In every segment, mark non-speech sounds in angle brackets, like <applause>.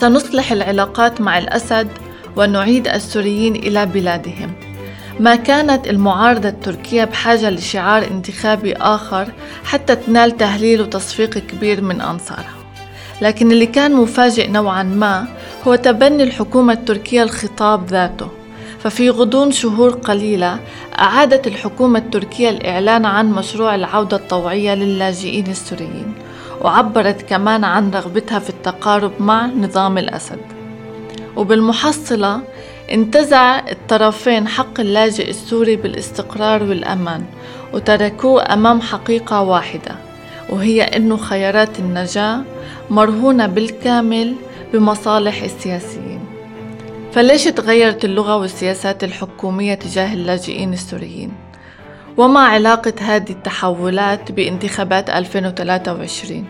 سنصلح العلاقات مع الأسد ونعيد السوريين إلى بلادهم. ما كانت المعارضة التركية بحاجة لشعار انتخابي آخر حتى تنال تهليل وتصفيق كبير من أنصارها. لكن اللي كان مفاجئ نوعا ما هو تبني الحكومة التركية الخطاب ذاته. ففي غضون شهور قليلة أعادت الحكومة التركية الإعلان عن مشروع العودة الطوعية للاجئين السوريين. وعبرت كمان عن رغبتها في التقارب مع نظام الأسد. وبالمحصلة انتزع الطرفين حق اللاجئ السوري بالاستقرار والأمان وتركوه أمام حقيقة واحدة وهي أنه خيارات النجاة مرهونة بالكامل بمصالح السياسيين. فليش تغيرت اللغة والسياسات الحكومية تجاه اللاجئين السوريين؟ وما علاقة هذه التحولات بانتخابات 2023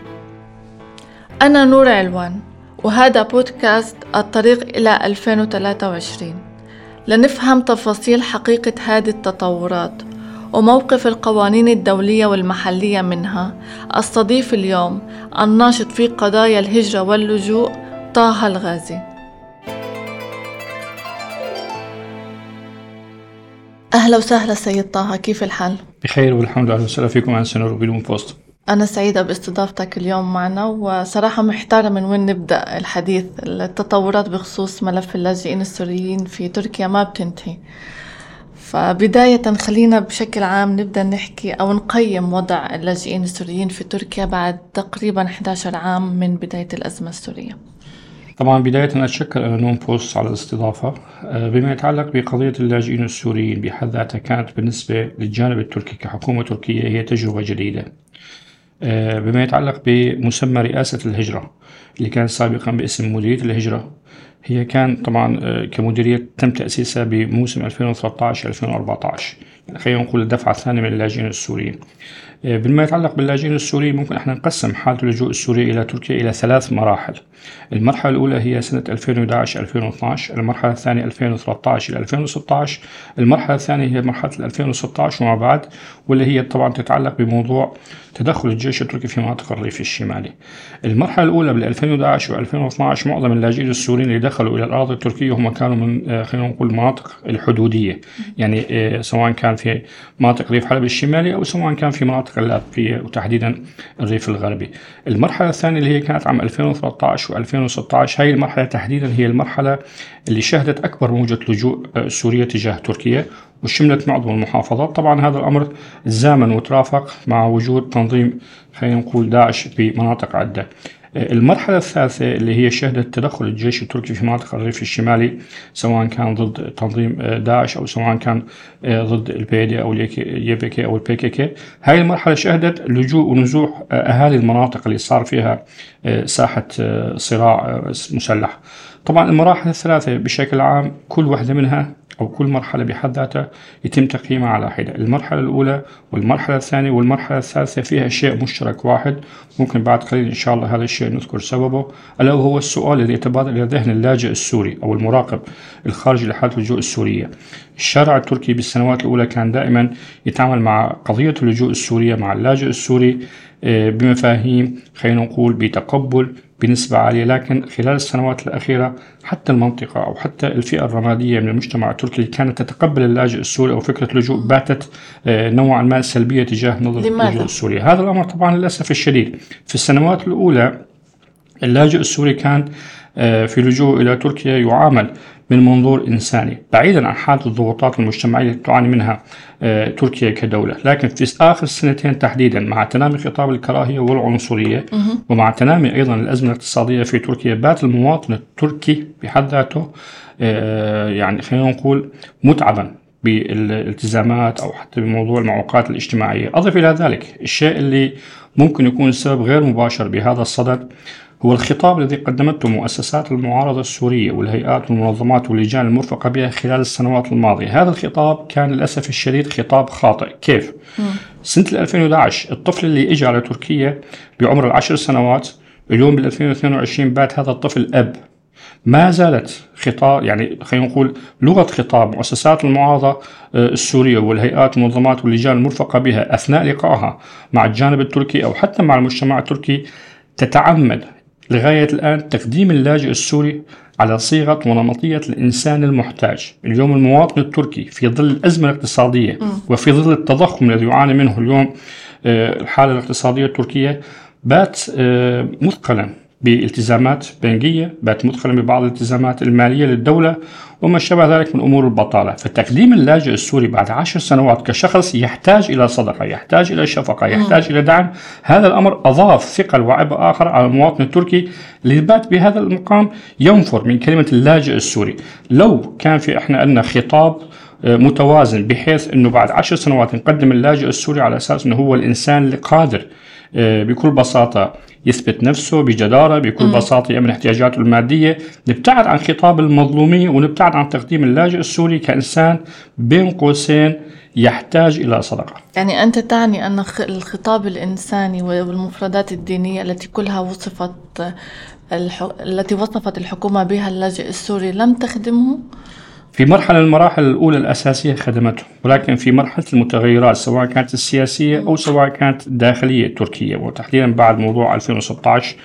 أنا نور علوان وهذا بودكاست الطريق إلى 2023 لنفهم تفاصيل حقيقة هذه التطورات وموقف القوانين الدولية والمحلية منها أستضيف اليوم الناشط في قضايا الهجرة واللجوء طه الغازي. أهلا وسهلا سيد طه كيف الحال؟ بخير والحمد لله وسهلا فيكم عن سنة روبين بوست أنا سعيدة باستضافتك اليوم معنا وصراحة محتارة من وين نبدأ الحديث. التطورات بخصوص ملف اللاجئين السوريين في تركيا ما بتنتهي. فبداية خلينا بشكل عام نبدأ نحكي أو نقيم وضع اللاجئين السوريين في تركيا بعد تقريبا 11 عام من بداية الأزمة السورية. طبعا بداية أتشكر أنا نون بوست على الاستضافة. آه، بما يتعلق بقضية اللاجئين السوريين بحد ذاتها كانت بالنسبة للجانب التركي كحكومة تركية هي تجربة جديدة. بما يتعلق بمسمى رئاسة الهجرة اللي كان سابقا باسم مديرية الهجرة. هي كان طبعا آه، كمديرية تم تأسيسها بموسم 2013 2014 يعني خلينا نقول الدفعة الثانية من اللاجئين السوريين. آه، بما يتعلق باللاجئين السوريين ممكن إحنا نقسم حالة اللجوء السوري إلى تركيا إلى ثلاث مراحل. المرحلة الأولى هي سنة 2011 2012 المرحلة الثانية 2013 إلى 2016 المرحلة الثانية هي مرحلة 2016 وما بعد واللي هي طبعا تتعلق بموضوع تدخل الجيش التركي في مناطق الريف الشمالي. المرحلة الأولى بال 2011 و 2012 معظم اللاجئين السوريين اللي دخلوا إلى الأراضي التركية هم كانوا من آه، خلينا نقول المناطق الحدودية. يعني آه، سواء كان في مناطق ريف حلب الشمالي أو سواء كان في مناطق اللاتفية وتحديدا الريف الغربي. المرحلة الثانية اللي هي كانت عام 2013 و 2016 هاي المرحلة تحديدا هي المرحلة اللي شهدت أكبر موجة لجوء سورية تجاه تركيا وشملت معظم المحافظات. طبعا هذا الأمر زامن وترافق مع وجود تنظيم خلينا نقول داعش بمناطق عدة. المرحلة الثالثة اللي هي شهدت تدخل الجيش التركي في مناطق الريف الشمالي سواء كان ضد تنظيم داعش أو سواء كان ضد ال PYD أو ال YPG أو ال PKK هاي المرحلة شهدت لجوء ونزوح أهالي المناطق اللي صار فيها ساحة صراع مسلح. طبعا المراحل الثلاثة بشكل عام كل واحدة منها أو كل مرحلة بحد ذاتها يتم تقييمها على حدة. المرحلة الأولى والمرحلة الثانية والمرحلة الثالثة فيها شيء مشترك واحد. ممكن بعد قليل إن شاء الله هذا الشيء نذكر سببه. ألا وهو السؤال الذي يتبادر إلى ذهن اللاجئ السوري أو المراقب الخارجي لحالة اللجوء السورية. الشارع التركي بالسنوات الأولى كان دائما يتعامل مع قضية اللجوء السورية مع اللاجئ السوري آه، بمفاهيم خلينا نقول بتقبل بنسبة عالية لكن خلال السنوات الأخيرة حتى المنطقة أو حتى الفئة الرمادية من المجتمع التركي اللي كانت تتقبل اللاجئ السوري أو فكرة اللجوء باتت آه، نوعا ما سلبية تجاه نظرة اللجوء السوري. هذا الأمر طبعا للأسف الشديد. في السنوات الأولى اللاجئ السوري كان آه، في لجوء إلى تركيا يعامل من منظور إنساني. بعيدا عن حالة الضغوطات المجتمعية التي تعاني منها آه، تركيا كدولة. لكن في آخر السنتين تحديدا مع تنامي خطاب الكراهية والعنصرية ومع تنامي أيضا الأزمة الاقتصادية في تركيا بات المواطن التركي بحد ذاته آه، يعني خلينا نقول متعبا بالالتزامات أو حتى بموضوع المعوقات الاجتماعية، أضف إلى ذلك الشيء اللي ممكن يكون السبب غير مباشر بهذا الصدد هو الخطاب الذي قدمته مؤسسات المعارضة السورية والهيئات والمنظمات واللجان المرفقة بها خلال السنوات الماضية هذا الخطاب كان للأسف الشديد خطاب خاطئ كيف؟ م. سنة 2011 الطفل اللي اجى على تركيا بعمر العشر سنوات اليوم بال 2022 بات هذا الطفل أب ما زالت خطاب يعني خلينا نقول لغة خطاب مؤسسات المعارضة آه، السورية والهيئات والمنظمات واللجان المرفقة بها أثناء لقائها مع الجانب التركي أو حتى مع المجتمع التركي تتعمد لغاية الآن تقديم اللاجئ السوري على صيغة ونمطية الإنسان المحتاج. اليوم المواطن التركي في ظل الأزمة الاقتصادية وفي ظل التضخم الذي يعاني منه اليوم آه، الحالة الاقتصادية التركية بات آه، مثقلا. بالتزامات بنكية بات مثقلا ببعض الالتزامات المالية للدولة وما شابه ذلك من أمور البطالة. فتقديم اللاجئ السوري بعد عشر سنوات كشخص يحتاج إلى صدقة يحتاج إلى شفقة يحتاج إلى دعم هذا الأمر أضاف ثقل وعبء آخر على المواطن التركي اللي بات بهذا المقام ينفر من كلمة اللاجئ السوري. لو كان في إحنا عندنا خطاب آه، متوازن بحيث إنه بعد عشر سنوات نقدم اللاجئ السوري على أساس إنه هو الإنسان القادر آه، بكل بساطة يثبت نفسه بجدارة بكل م. بساطة يأمن احتياجاته المادية. نبتعد عن خطاب المظلومية ونبتعد عن تقديم اللاجئ السوري كإنسان بين قوسين يحتاج إلى صدقة. يعني أنت تعني أن الخطاب الإنساني والمفردات الدينية التي كلها وصفت الح... التي وصفت الحكومة بها اللاجئ السوري لم تخدمه؟ في مرحلة المراحل الأولى الأساسية خدمته ولكن في مرحلة المتغيرات سواء كانت السياسية أو سواء كانت الداخلية التركية. وتحديدا بعد موضوع 2016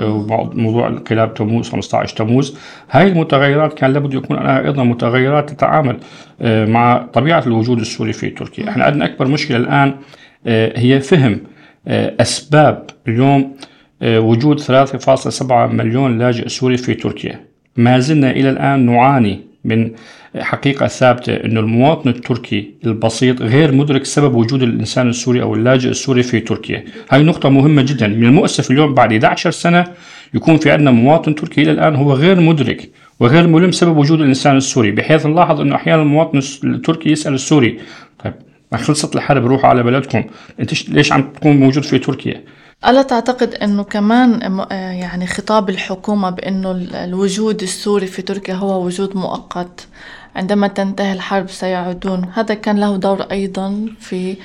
وموضوع انقلاب تموز 15 تموز هاي المتغيرات كان لابد يكون لها أيضا متغيرات تتعامل آه، مع طبيعة الوجود السوري في تركيا. إحنا عندنا أكبر مشكلة الآن آه، هي فهم آه، أسباب اليوم وجود 3.7 مليون لاجئ سوري في تركيا. ما زلنا إلى الآن نعاني من حقيقة ثابتة أنه المواطن التركي البسيط غير مدرك سبب وجود الإنسان السوري أو اللاجئ السوري في تركيا. هاي نقطة مهمة جدا. من المؤسف اليوم بعد 11 سنة يكون في عندنا مواطن تركي إلى الآن هو غير مدرك وغير ملم سبب وجود الإنسان السوري بحيث نلاحظ أنه أحيانا المواطن التركي يسأل السوري طيب ما خلصت الحرب؟ روحوا على بلدكم. أنت ليش عم تكون موجود في تركيا؟ ألا تعتقد أنه كمان يعني خطاب الحكومة بأنه الوجود السوري في تركيا هو وجود مؤقت عندما تنتهي الحرب سيعودون؟ هذا كان له دور أيضا في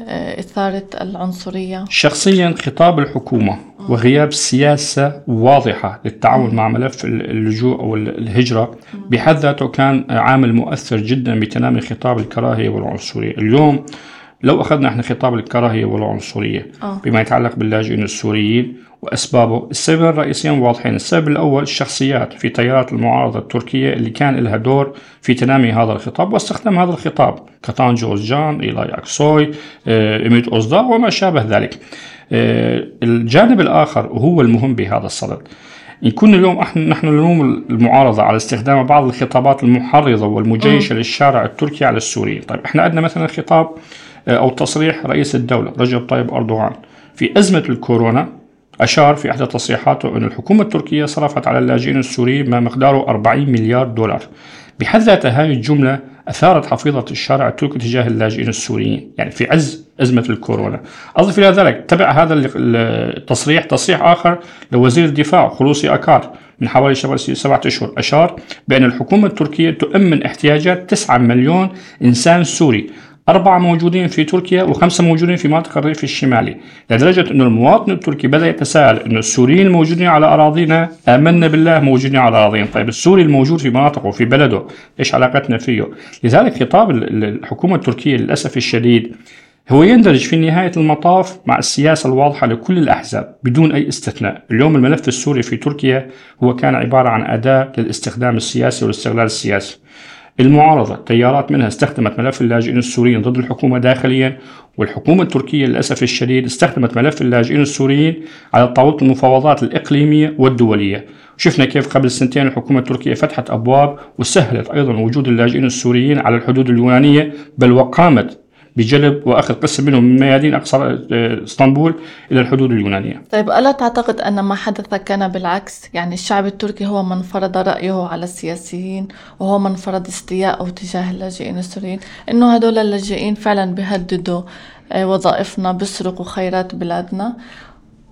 آه، إثارة العنصرية. شخصيا خطاب الحكومة وغياب سياسة واضحة للتعامل مع ملف اللجوء أو الهجرة بحد ذاته كان عامل مؤثر جدا بتنامي خطاب الكراهية والعنصرية. اليوم لو أخذنا إحنا خطاب الكراهية والعنصرية أوه. بما يتعلق باللاجئين السوريين وأسبابه السبب الرئيسيين واضحين. السبب الأول الشخصيات في تيارات المعارضة التركية اللي كان لها دور في تنامي هذا الخطاب واستخدام هذا الخطاب. كتان جوزجان إيلاي أكسوي آه، إميت أوزدار وما شابه ذلك. آه، الجانب الآخر وهو المهم بهذا الصدد. كنا اليوم إحنا نحن نلوم المعارضة على استخدام بعض الخطابات المحرضة والمجيشة للشارع التركي على السوريين. طيب إحنا عندنا مثلا خطاب آه، أو تصريح رئيس الدولة رجب طيب أردوغان. في أزمة الكورونا أشار في إحدى تصريحاته أن الحكومة التركية صرفت على اللاجئين السوريين ما مقداره 40 مليار دولار. بحد ذاتها هذه الجملة أثارت حفيظة الشارع التركي تجاه اللاجئين السوريين. يعني في عز أزمة الكورونا. أضف إلى ذلك تبع هذا التصريح تصريح آخر لوزير الدفاع خلوصي أكار من حوالي سبعة أشهر أشار بأن الحكومة التركية تؤمن احتياجات 9 مليون إنسان سوري. أربعة موجودين في تركيا وخمسة موجودين في منطقة الريف الشمالي. لدرجة أن المواطن التركي بدأ يتساءل أن السوريين الموجودين على أراضينا آمنا بالله موجودين على أراضينا طيب السوري الموجود في مناطقه في بلده إيش علاقتنا فيه؟ لذلك خطاب الحكومة التركية للأسف الشديد هو يندرج في نهاية المطاف مع السياسة الواضحة لكل الأحزاب بدون أي استثناء. اليوم الملف السوري في تركيا هو كان عبارة عن أداة للاستخدام السياسي والاستغلال السياسي. المعارضة تيارات منها استخدمت ملف اللاجئين السوريين ضد الحكومة داخليا والحكومة التركية للأسف الشديد استخدمت ملف اللاجئين السوريين على طاولة المفاوضات الإقليمية والدولية. شفنا كيف قبل سنتين الحكومة التركية فتحت أبواب وسهلت أيضا وجود اللاجئين السوريين على الحدود اليونانية بل وقامت بجلب واخذ قسم منهم من ميادين اقصى آه، إسطنبول إلى الحدود اليونانية. طيب ألا تعتقد أن ما حدث كان بالعكس؟ يعني الشعب التركي هو من فرض رأيه على السياسيين وهو من فرض استياءه تجاه اللاجئين السوريين، إنه هدول اللاجئين فعلا بيهددوا آه، وظائفنا بيسرقوا خيرات بلادنا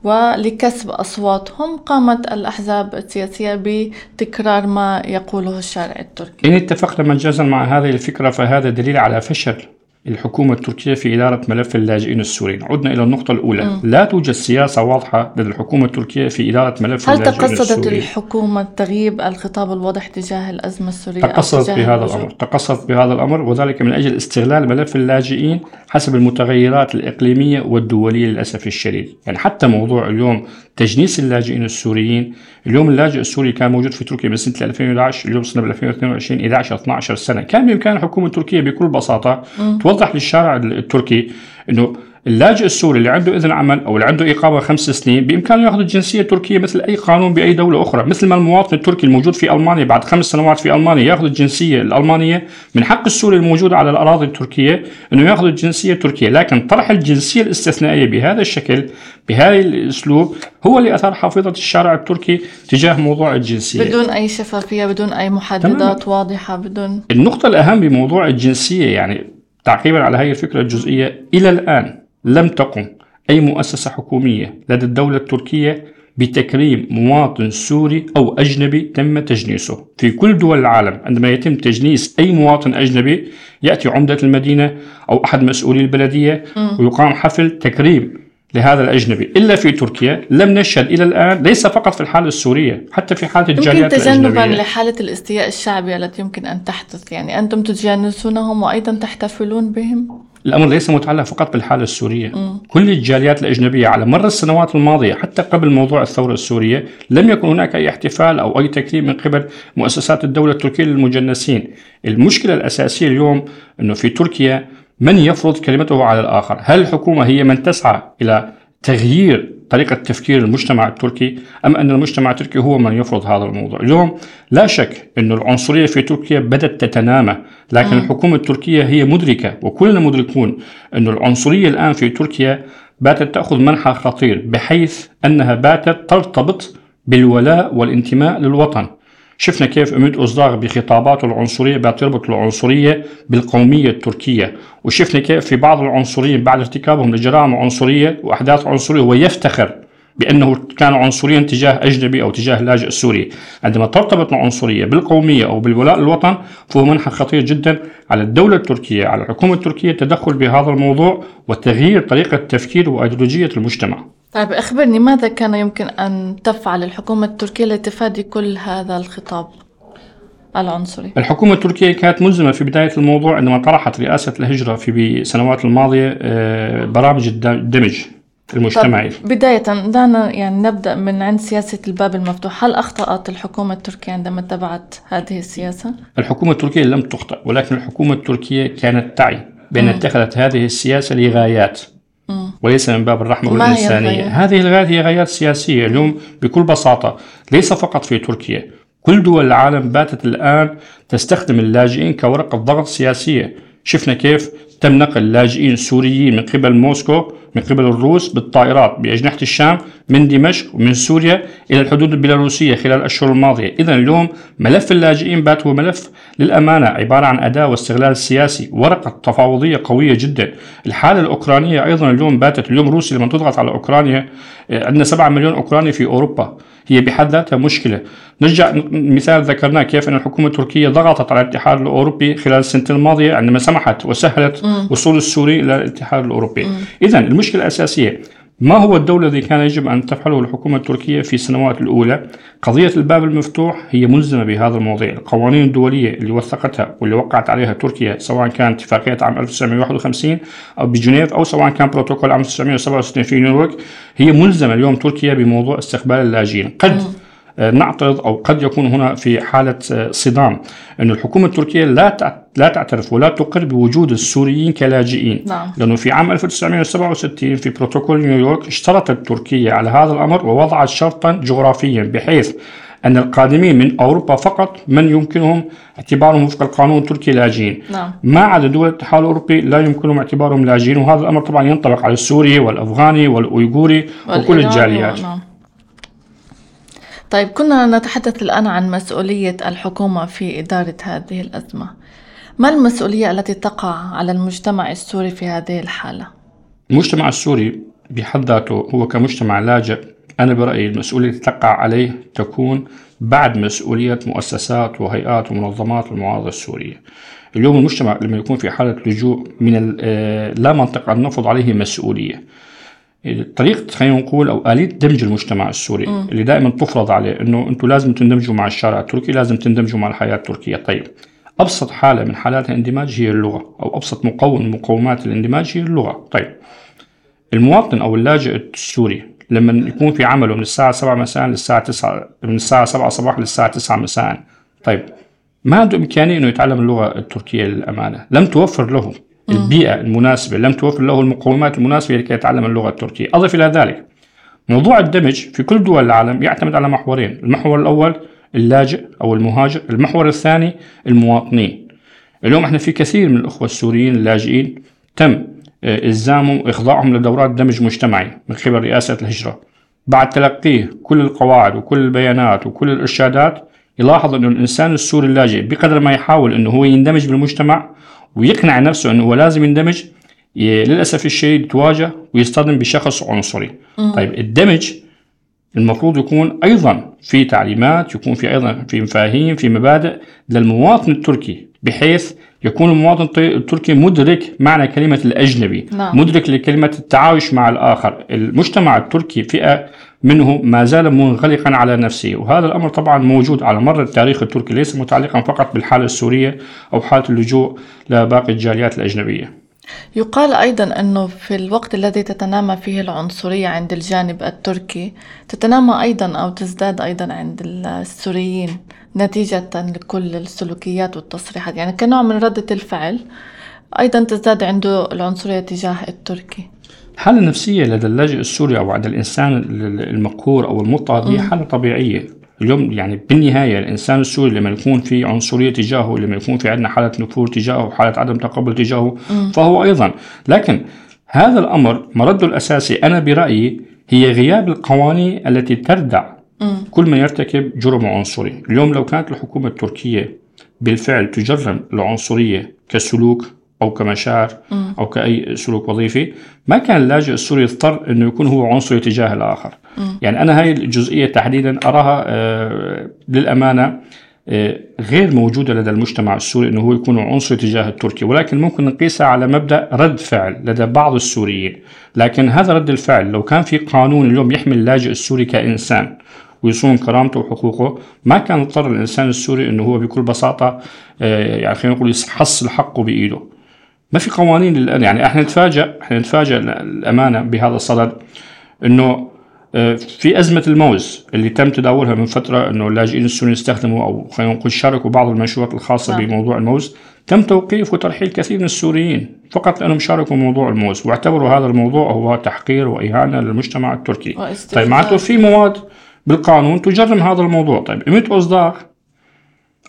ولكسب أصواتهم قامت الأحزاب السياسية بتكرار ما يقوله الشارع التركي إن اتفقنا مجازا مع هذه الفكرة فهذا دليل على فشل الحكومة التركية في إدارة ملف اللاجئين السوريين. عدنا إلى النقطة الأولى. م. لا توجد سياسة واضحة لدى الحكومة التركية في إدارة ملف هل اللاجئين السوريين. هل تقصدت الحكومة تغييب الخطاب الواضح تجاه الأزمة السورية تقصدت بهذا الأمر. تقصدت بهذا الأمر وذلك من أجل استغلال ملف اللاجئين حسب المتغيرات الإقليمية والدولية للأسف الشديد. يعني حتى موضوع اليوم تجنيس اللاجئين السوريين. اليوم اللاجئ السوري كان موجود في تركيا من سنة 2011 اليوم ب 2022 11 12 سنة. كان بإمكان الحكومة التركية بكل بساطة م. توضح للشارع التركي إنه اللاجئ السوري اللي عنده إذن عمل أو اللي عنده إقامة خمس سنين بإمكانه يأخذ الجنسية التركية مثل أي قانون بأي دولة أخرى. مثل ما المواطن التركي الموجود في ألمانيا بعد خمس سنوات في ألمانيا يأخذ الجنسية الألمانية من حق السوري الموجود على الأراضي التركية إنه يأخذ الجنسية التركية. لكن طرح الجنسية الاستثنائية بهذا الشكل بهذا الأسلوب هو اللي اثار حافظة الشارع التركي تجاه موضوع الجنسية. بدون أي شفافية بدون أي محددات تمام. واضحة بدون النقطة الأهم بموضوع الجنسية يعني تعقيبا على هذه الفكرة الجزئية إلى الآن لم تقم أي مؤسسة حكومية لدى الدولة التركية بتكريم مواطن سوري أو أجنبي تم تجنيسه. في كل دول العالم عندما يتم تجنيس أي مواطن أجنبي يأتي عمدة المدينة أو أحد مسؤولي البلدية ويقام حفل تكريم لهذا الأجنبي. إلا في تركيا لم نشهد إلى الآن ليس فقط في الحالة السورية حتى في حالة الجاليات يمكن تجنبا لحالة الاستياء الشعبي التي يمكن أن تحدث. يعني أنتم تجانسونهم وأيضا تحتفلون بهم؟ الأمر ليس متعلق فقط بالحالة السورية. م. كل الجاليات الأجنبية على مر السنوات الماضية حتى قبل موضوع الثورة السورية لم يكن هناك أي احتفال أو أي تكريم من قبل مؤسسات الدولة التركية للمجنسين. المشكلة الأساسية اليوم إنه في تركيا من يفرض كلمته على الآخر؟ هل الحكومة هي من تسعى إلى تغيير طريقة تفكير المجتمع التركي أم أن المجتمع التركي هو من يفرض هذا الموضوع؟ اليوم لا شك أن العنصرية في تركيا بدأت تتنامى لكن م. الحكومة التركية هي مدركة وكلنا مدركون أن العنصرية الآن في تركيا باتت تأخذ منحى خطير بحيث أنها باتت ترتبط بالولاء والانتماء للوطن. شفنا كيف أميد أصداغ بخطاباته العنصرية بتربط العنصرية بالقومية التركية. وشفنا كيف في بعض العنصريين بعد ارتكابهم لجرائم عنصرية وأحداث عنصرية هو يفتخر بأنه كان عنصريا تجاه أجنبي أو تجاه اللاجئ السوري. عندما ترتبط العنصرية بالقومية أو بالولاء للوطن فهو منحى خطير جدا على الدولة التركية على الحكومة التركية التدخل بهذا الموضوع وتغيير طريقة تفكير وأيديولوجية المجتمع. طيب أخبرني ماذا كان يمكن أن تفعل الحكومة التركية لتفادي كل هذا الخطاب؟ العنصري الحكومة التركية كانت ملزمة في بداية الموضوع عندما طرحت رئاسة الهجرة في السنوات الماضية آه، برامج الدمج المجتمعي طيب بداية دعنا يعني نبدأ من عند سياسة الباب المفتوح. هل أخطأت الحكومة التركية عندما اتبعت هذه السياسة؟ الحكومة التركية لم تخطئ ولكن الحكومة التركية كانت تعي بأن اتخذت هذه السياسة لغايات. وليس من باب الرحمة والإنسانية هذه الغايات هي غايات سياسية اليوم بكل بساطة ليس فقط في تركيا. كل دول العالم باتت الآن تستخدم اللاجئين كورقة ضغط سياسية. شفنا كيف تم نقل لاجئين سوريين من قبل موسكو من قبل الروس بالطائرات بأجنحة الشام من دمشق ومن سوريا إلى الحدود البيلاروسية خلال الأشهر الماضية إذا اليوم ملف اللاجئين بات هو ملف للأمانة عبارة عن أداة واستغلال سياسي ورقة تفاوضية قوية جدا. الحالة الأوكرانية أيضا اليوم باتت اليوم روسيا لما تضغط على أوكرانيا آه، عندنا 7 مليون أوكراني في أوروبا. هي بحد ذاتها مشكلة. نرجع مثال ذكرناه كيف أن الحكومة التركية ضغطت على الاتحاد الأوروبي خلال السنة الماضية عندما سمحت وسهلت وصول السوري إلى الاتحاد الأوروبي. إذا المشكلة الأساسية ما هو الدور الذي كان يجب أن تفعله الحكومة التركية في السنوات الأولى؟ قضية الباب المفتوح هي ملزمة بهذا الموضوع، القوانين الدولية اللي وثقتها واللي وقعت عليها تركيا سواء كانت اتفاقية عام 1951 أو بجنيف أو سواء كان بروتوكول عام 1967 في نيويورك هي ملزمة اليوم تركيا بموضوع استقبال اللاجئين، قد نعترض أو قد يكون هنا في حالة آه، صدام أن الحكومة التركية لا لا تعترف ولا تقر بوجود السوريين كلاجئين نعم. لأنه في عام 1967 في بروتوكول نيويورك اشترطت تركيا على هذا الأمر ووضعت شرطا جغرافيا بحيث أن القادمين من أوروبا فقط من يمكنهم اعتبارهم وفق القانون التركي لاجئين نعم. ما عدا دول الاتحاد الأوروبي لا يمكنهم اعتبارهم لاجئين وهذا الأمر طبعا ينطبق على السوري والأفغاني والأويغوري وكل الجاليات نعم. طيب كنا نتحدث الآن عن مسؤولية الحكومة في إدارة هذه الأزمة. ما المسؤولية التي تقع على المجتمع السوري في هذه الحالة؟ المجتمع السوري بحد ذاته هو كمجتمع لاجئ. أنا برأيي المسؤولية التي تقع عليه تكون بعد مسؤولية مؤسسات وهيئات ومنظمات المعارضة السورية. اليوم المجتمع لما يكون في حالة لجوء من آه، لا منطق أن نفرض عليه مسؤولية. طريقة خلينا نقول أو آلية دمج المجتمع السوري م. اللي دائما تفرض عليه إنه أنتم لازم تندمجوا مع الشارع التركي لازم تندمجوا مع الحياة التركية. طيب أبسط حالة من حالات الاندماج هي اللغة أو أبسط مقوم من مقومات الاندماج هي اللغة. طيب المواطن أو اللاجئ السوري لما يكون في عمله من الساعة 7 مساء للساعة 9 من الساعة 7 صباحا للساعة 9 مساء. طيب ما عنده إمكانية أنه يتعلم اللغة التركية للأمانة. لم توفر له البيئة المناسبة لم توفر له المقومات المناسبة لكي يتعلم اللغة التركية. أضف إلى ذلك موضوع الدمج في كل دول العالم يعتمد على محورين المحور الأول اللاجئ أو المهاجر المحور الثاني المواطنين. اليوم إحنا في كثير من الأخوة السوريين اللاجئين تم آه، إلزامهم وإخضاعهم لدورات دمج مجتمعي من قبل رئاسة الهجرة. بعد تلقيه كل القواعد وكل البيانات وكل الإرشادات يلاحظ أنه الإنسان السوري اللاجئ بقدر ما يحاول أنه هو يندمج بالمجتمع ويقنع نفسه أنه هو لازم يندمج للأسف الشديد يتواجه ويصطدم بشخص عنصري م. طيب الدمج المفروض يكون أيضا في تعليمات يكون في أيضا في مفاهيم في مبادئ للمواطن التركي بحيث يكون المواطن التركي مدرك معنى كلمة الأجنبي نعم. مدرك لكلمة التعايش مع الآخر المجتمع التركي فئة منه ما زال منغلقا على نفسه. وهذا الأمر طبعا موجود على مر التاريخ التركي ليس متعلقا فقط بالحالة السورية أو حالة اللجوء لباقي الجاليات الأجنبية. يقال أيضا أنه في الوقت الذي تتنامى فيه العنصرية عند الجانب التركي تتنامى أيضا أو تزداد أيضا عند السوريين نتيجة لكل السلوكيات والتصريحات. يعني كنوع من ردة الفعل أيضا تزداد عنده العنصرية تجاه التركي. الحالة النفسية لدى اللاجئ السوري أو عند الإنسان المقهور أو المضطهد هي حالة طبيعية. اليوم يعني بالنهاية الإنسان السوري لما يكون في عنصرية تجاهه لما يكون في عندنا حالة نفور تجاهه حالة عدم تقبل تجاهه فهو أيضا. لكن هذا الأمر مرده الأساسي أنا برأيي هي غياب القوانين التي تردع كل من يرتكب جرم عنصري. اليوم لو كانت الحكومة التركية بالفعل تجرم العنصرية كسلوك أو كمشاعر أو كأي سلوك وظيفي ما كان اللاجئ السوري يضطر إنه يكون هو عنصري تجاه الآخر. يعني أنا هاي الجزئية تحديدا أراها آه للأمانة آه غير موجودة لدى المجتمع السوري إنه هو يكون عنصري تجاه التركي ولكن ممكن نقيسها على مبدأ رد فعل لدى بعض السوريين. لكن هذا رد الفعل لو كان في قانون اليوم يحمي اللاجئ السوري كإنسان ويصون كرامته وحقوقه ما كان يضطر الإنسان السوري إنه هو بكل بساطة آه، يعني خلينا نقول يحصل حقه بإيده. ما في قوانين الان يعني إحنا نتفاجئ إحنا نتفاجئ الامانه بهذا الصدد إنه آه، في أزمة الموز اللي تم تداولها من فترة إنه اللاجئين السوريين استخدموا أو خلينا نقول شاركوا بعض المنشورات الخاصة نعم. بموضوع الموز. تم توقيف وترحيل كثير من السوريين فقط لأنهم شاركوا موضوع الموز واعتبروا هذا الموضوع هو تحقير وإهانة للمجتمع التركي. طيب معناته في مواد بالقانون تجرم هذا الموضوع. طيب قيمه أصدار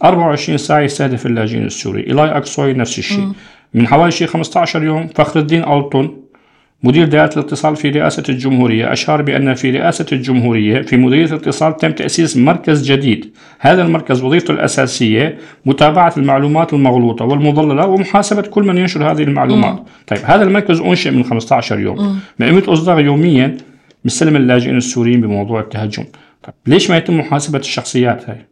24 ساعة يستهدف اللاجئين السوري. إيلاي أكسوي نفس الشيء. من حوالي شي 15 يوم فخر الدين ألطون مدير دائرة الاتصال في رئاسة الجمهورية أشار بأن في رئاسة الجمهورية في مديرية الاتصال تم تأسيس مركز جديد. هذا المركز وظيفته الأساسية متابعة المعلومات المغلوطة والمضللة ومحاسبة كل من ينشر هذه المعلومات. مم. طيب هذا المركز أنشئ من 15 يوم. بقيمة إصدار يوميا مستلم اللاجئين السوريين بموضوع التهجم. طيب ليش ما يتم محاسبة الشخصيات هاي؟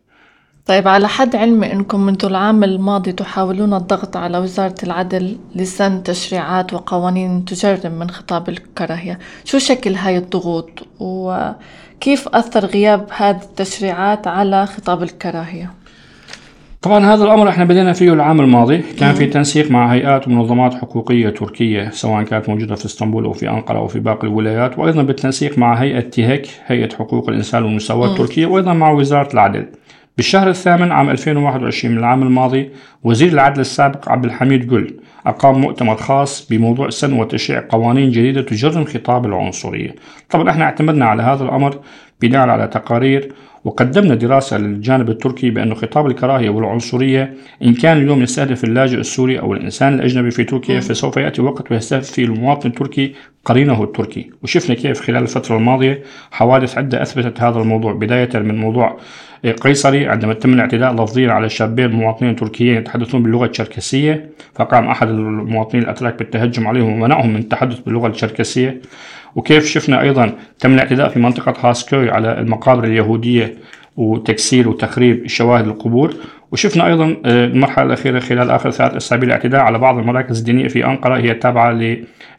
طيب على حد علمي إنكم منذ العام الماضي تحاولون الضغط على وزارة العدل لسن تشريعات وقوانين تجرم من خطاب الكراهية. شو شكل هاي الضغوط؟ وكيف أثر غياب هذه التشريعات على خطاب الكراهية؟ طبعا هذا الأمر إحنا بدينا فيه العام الماضي. كان في تنسيق مع هيئات ومنظمات حقوقية تركية سواء كانت موجودة في إسطنبول أو في أنقرة أو في باقي الولايات وأيضا بالتنسيق مع هيئة تيهك هيئة حقوق الإنسان والمساواة التركية وأيضا مع وزارة العدل. بالشهر الثامن عام 2021 من العام الماضي وزير العدل السابق عبد الحميد جل أقام مؤتمر خاص بموضوع سن وتشريع قوانين جديدة تجرم خطاب العنصرية. طبعا إحنا اعتمدنا على هذا الأمر بناء على تقارير وقدمنا دراسة للجانب التركي بأن خطاب الكراهية والعنصرية إن كان اليوم يستهدف اللاجئ السوري أو الإنسان الأجنبي في تركيا فسوف يأتي وقت ويستهدف فيه المواطن التركي قرينه التركي. وشفنا كيف خلال الفترة الماضية حوادث عدة أثبتت هذا الموضوع بداية من موضوع قيصري عندما تم الاعتداء لفظيا على شابين مواطنين تركيين يتحدثون باللغة الشركسية فقام أحد المواطنين الأتراك بالتهجم عليهم ومنعهم من التحدث باللغة الشركسية وكيف شفنا أيضا تم الاعتداء في منطقة هاسكوي على المقابر اليهودية وتكسير وتخريب شواهد القبور. وشفنا أيضا آه، المرحلة الأخيرة خلال آخر ثلاث اسابيع الاعتداء على بعض المراكز الدينية في أنقرة هي التابعه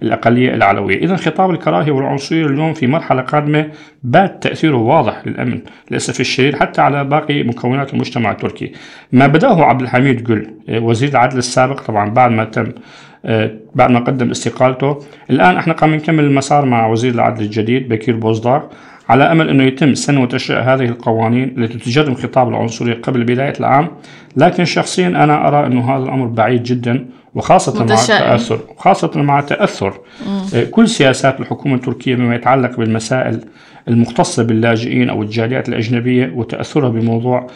للأقلية العلوية، اذا خطاب الكراهيه والعنصرية اليوم في مرحلة قادمة بات تأثيره واضح للأمن للأسف الشديد حتى على باقي مكونات المجتمع التركي. ما بدأه عبد الحميد جل آه، وزير العدل السابق طبعا بعد ما تم آه، بعد ما قدم استقالته. الآن إحنا قام نكمل المسار مع وزير العدل الجديد بكير بوزدار. على أمل أنه يتم سن وتشريع هذه القوانين التي تجرم خطاب العنصريه قبل بداية العام، لكن شخصيا أنا أرى أنه هذا الأمر بعيد جدا وخاصة مع التأثر خاصة مع تأثر آه، كل سياسات الحكومة التركية بما يتعلق بالمسائل المختصة باللاجئين أو الجاليات الأجنبية وتأثرها بموضوع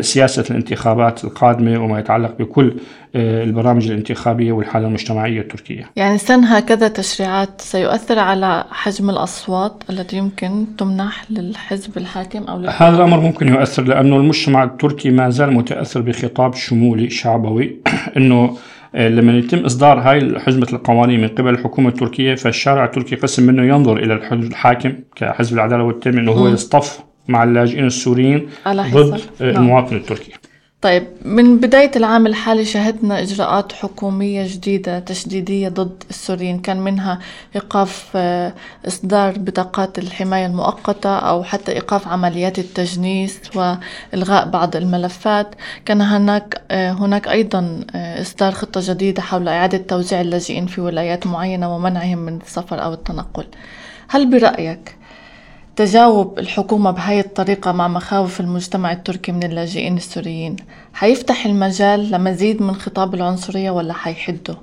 سياسة الانتخابات القادمة وما يتعلق بكل آه، البرامج الانتخابية والحالة المجتمعية التركية يعني سن هكذا تشريعات سيؤثر على حجم الأصوات التي يمكن تمنح للحزب الحاكم أو للحكومة. هذا الأمر ممكن يؤثر لأنه المجتمع التركي ما زال متأثر بخطاب شمولي شعبوي <clears throat> أنه آه، لما يتم إصدار هاي حزمة القوانين من قبل الحكومة التركية فالشارع التركي قسم منه ينظر إلى الحزب الحاكم كحزب العدالة والتنمية أنه هو يصطف مع اللاجئين السوريين ضد آه، نعم. المواطن التركي. طيب من بداية العام الحالي شهدنا إجراءات حكومية جديدة تشديدية ضد السوريين. كان منها إيقاف آه، إصدار بطاقات الحماية المؤقتة أو حتى إيقاف عمليات التجنيس وإلغاء بعض الملفات. كان هناك آه، هناك أيضا إصدار خطة جديدة حول إعادة توزيع اللاجئين في ولايات معينة ومنعهم من السفر أو التنقل. هل برأيك تجاوب الحكومة بهاي الطريقة مع مخاوف المجتمع التركي من اللاجئين السوريين حيفتح المجال لمزيد من خطاب العنصرية ولا حيحده؟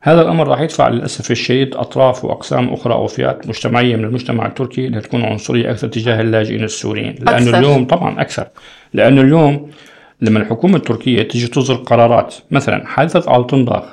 هذا الأمر راح يدفع للأسف الشديد أطراف وأقسام أخرى أو فئات مجتمعية من المجتمع التركي لتكون عنصرية أكثر تجاه اللاجئين السوريين لأنه. اليوم طبعا أكثر لأنه اليوم لما الحكومة التركية تجي تصدر قرارات مثلا حادثة ألتنداغ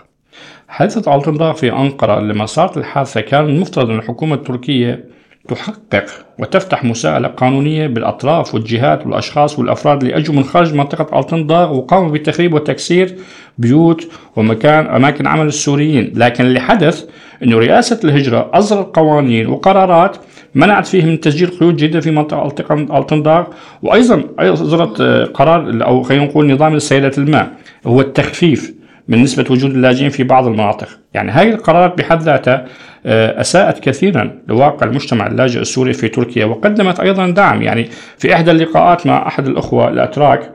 حادثة ألتنداغ في أنقرة لما صارت الحادثة كان المفترض أن الحكومة التركية تحقق وتفتح مساءلة قانونية بالأطراف والجهات والأشخاص والأفراد اللي أجوا من خارج منطقة ألتنضاغ وقاموا بتخريب وتكسير بيوت ومكان أماكن عمل السوريين. لكن اللي حدث أنه رئاسة الهجرة أصدرت قوانين وقرارات منعت فيه من تسجيل قيود جديدة في منطقة ألتنضاغ وأيضا أصدرت قرار أو خلينا نقول نظام السيدة الماء هو التخفيف من نسبة وجود اللاجئين في بعض المناطق. يعني هذه القرارات بحد ذاتها آه، أساءت كثيرا لواقع المجتمع اللاجئ السوري في تركيا وقدمت أيضا دعم. يعني في إحدى اللقاءات مع أحد الأخوة الأتراك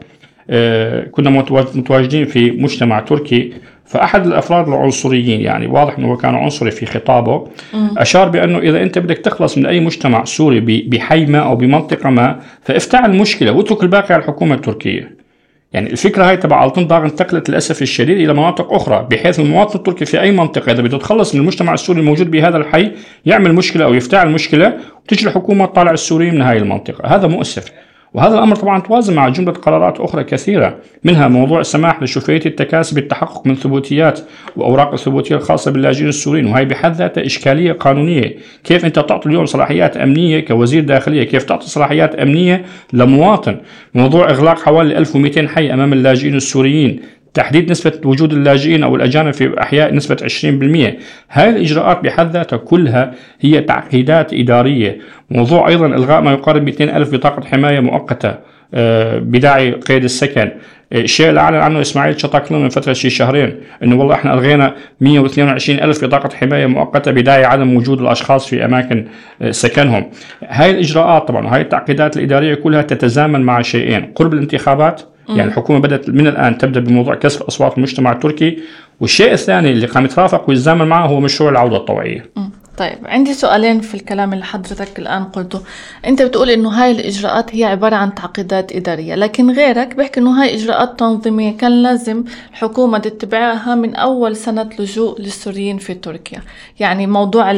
آه، كنا متواجدين في مجتمع تركي فأحد الأفراد العنصريين يعني واضح أنه كان عنصري في خطابه أشار بأنه إذا أنت بدك تخلص من أي مجتمع سوري بحي ما أو بمنطقة ما فافتعل مشكلة واترك الباقي على الحكومة التركية. يعني الفكرة هاي تبع التنضاغ انتقلت للأسف الشديد إلى مناطق أخرى بحيث المواطن التركي في أي منطقة إذا بده يتخلص من المجتمع السوري الموجود بهذا الحي يعمل مشكلة أو يفتعل مشكلة وتجي الحكومة تطالع السوريين من هاي المنطقة. هذا مؤسف. وهذا الأمر طبعا توازن مع جملة قرارات أخرى كثيرة منها موضوع السماح لشفية التكاسي بالتحقق من ثبوتيات وأوراق الثبوتية الخاصة باللاجئين السوريين. وهي بحد ذاتها إشكالية قانونية. كيف أنت تعطي اليوم صلاحيات أمنية كوزير داخلية؟ كيف تعطي صلاحيات أمنية لمواطن؟ موضوع إغلاق حوالي 1200 حي أمام اللاجئين السوريين. تحديد نسبة وجود اللاجئين أو الأجانب في أحياء نسبة 20% هاي الإجراءات بحد ذاتها كلها هي تعقيدات إدارية. موضوع أيضا إلغاء ما يقارب 200 ألف بطاقة حماية مؤقتة. بداعي قيد السكن. آه، الشيء اللي أعلن عنه إسماعيل شطاكلون من فترة شي شهرين إنه والله إحنا ألغينا 122 ألف بطاقة حماية مؤقتة بداعي عدم وجود الأشخاص في أماكن آه، سكنهم. هاي الإجراءات طبعا هاي التعقيدات الإدارية كلها تتزامن مع شيئين قرب الانتخابات يعني الحكومة بدأت من الآن تبدأ بموضوع كسر أصوات المجتمع التركي. والشيء الثاني اللي قام يترافق ويتزامن معه هو مشروع العودة الطوعية. طيب عندي سؤالين في الكلام اللي حضرتك الآن قلته. أنت بتقول إنه هاي الإجراءات هي عبارة عن تعقيدات إدارية لكن غيرك بيحكي إنه هاي إجراءات تنظيمية كان لازم الحكومة تتبعها من أول سنة لجوء للسوريين في تركيا. يعني موضوع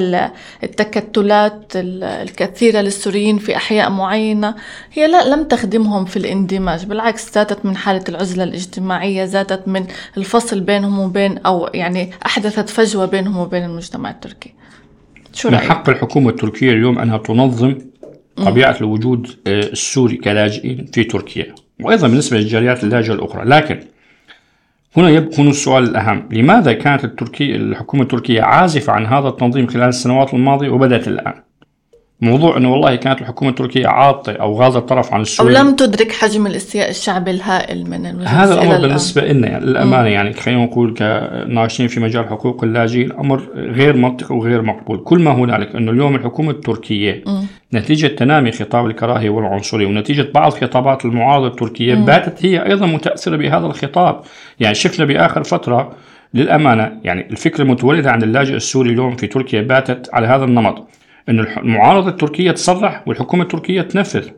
التكتلات الكثيرة للسوريين في أحياء معينة هي لا لم تخدمهم في الاندماج بالعكس زادت من حالة العزلة الاجتماعية زادت من الفصل بينهم وبين أو يعني أحدثت فجوة بينهم وبين المجتمع التركي. شو من حق الحكومة التركية اليوم أنها تنظم طبيعة الوجود آه، السوري كلاجئين في تركيا وأيضا بالنسبة للجاليات اللاجئة الأخرى. لكن هنا يكون السؤال الأهم. لماذا كانت التركية الحكومة التركية عازفة عن هذا التنظيم خلال السنوات الماضية وبدأت الآن؟ موضوع إنه والله كانت الحكومة التركية عاطله أو غاضه الطرف عن السوري أو لم تدرك حجم الاستياء الشعبي الهائل من هذا الأمر بالنسبة لنا يعني للأمانة يعني خلينا نقول كناشئين في مجال حقوق اللاجئين أمر غير منطقي وغير مقبول، كل ما هنالك إنه اليوم الحكومة التركية م. نتيجة تنامي خطاب الكراهية والعنصرية ونتيجة بعض خطابات المعارضة التركية م. باتت هي أيضا متأثرة بهذا الخطاب، يعني شفنا بآخر فترة للأمانة يعني الفكرة المتولدة عند اللاجئ السوري اليوم في تركيا باتت على هذا النمط. انه المعارضة التركية تصرح والحكومة التركية تنفذ.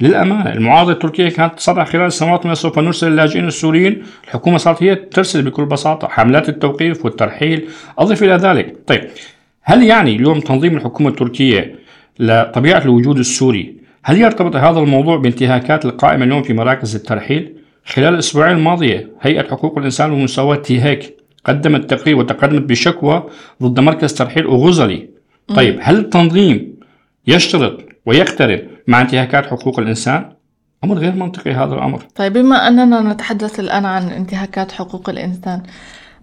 للأمانة المعارضة التركية كانت تصرح خلال السنوات الماضيه سوف نرسل اللاجئين السوريين. الحكومة صارت هي ترسل بكل بساطة حملات التوقيف والترحيل. أضف إلى ذلك طيب هل يعني اليوم تنظيم الحكومة التركية لطبيعة الوجود السوري هل يرتبط هذا الموضوع بانتهاكات القائمة اليوم في مراكز الترحيل؟ خلال الأسبوعين الماضية هيئة حقوق الإنسان والمساواة تيهاك قدمت تقرير وتقدمت بشكوى ضد مركز ترحيل أغزلي طيب هل التنظيم يشترط ويقترب مع انتهاكات حقوق الإنسان؟ أمر غير منطقي هذا الأمر طيب بما أننا نتحدث الآن عن انتهاكات حقوق الإنسان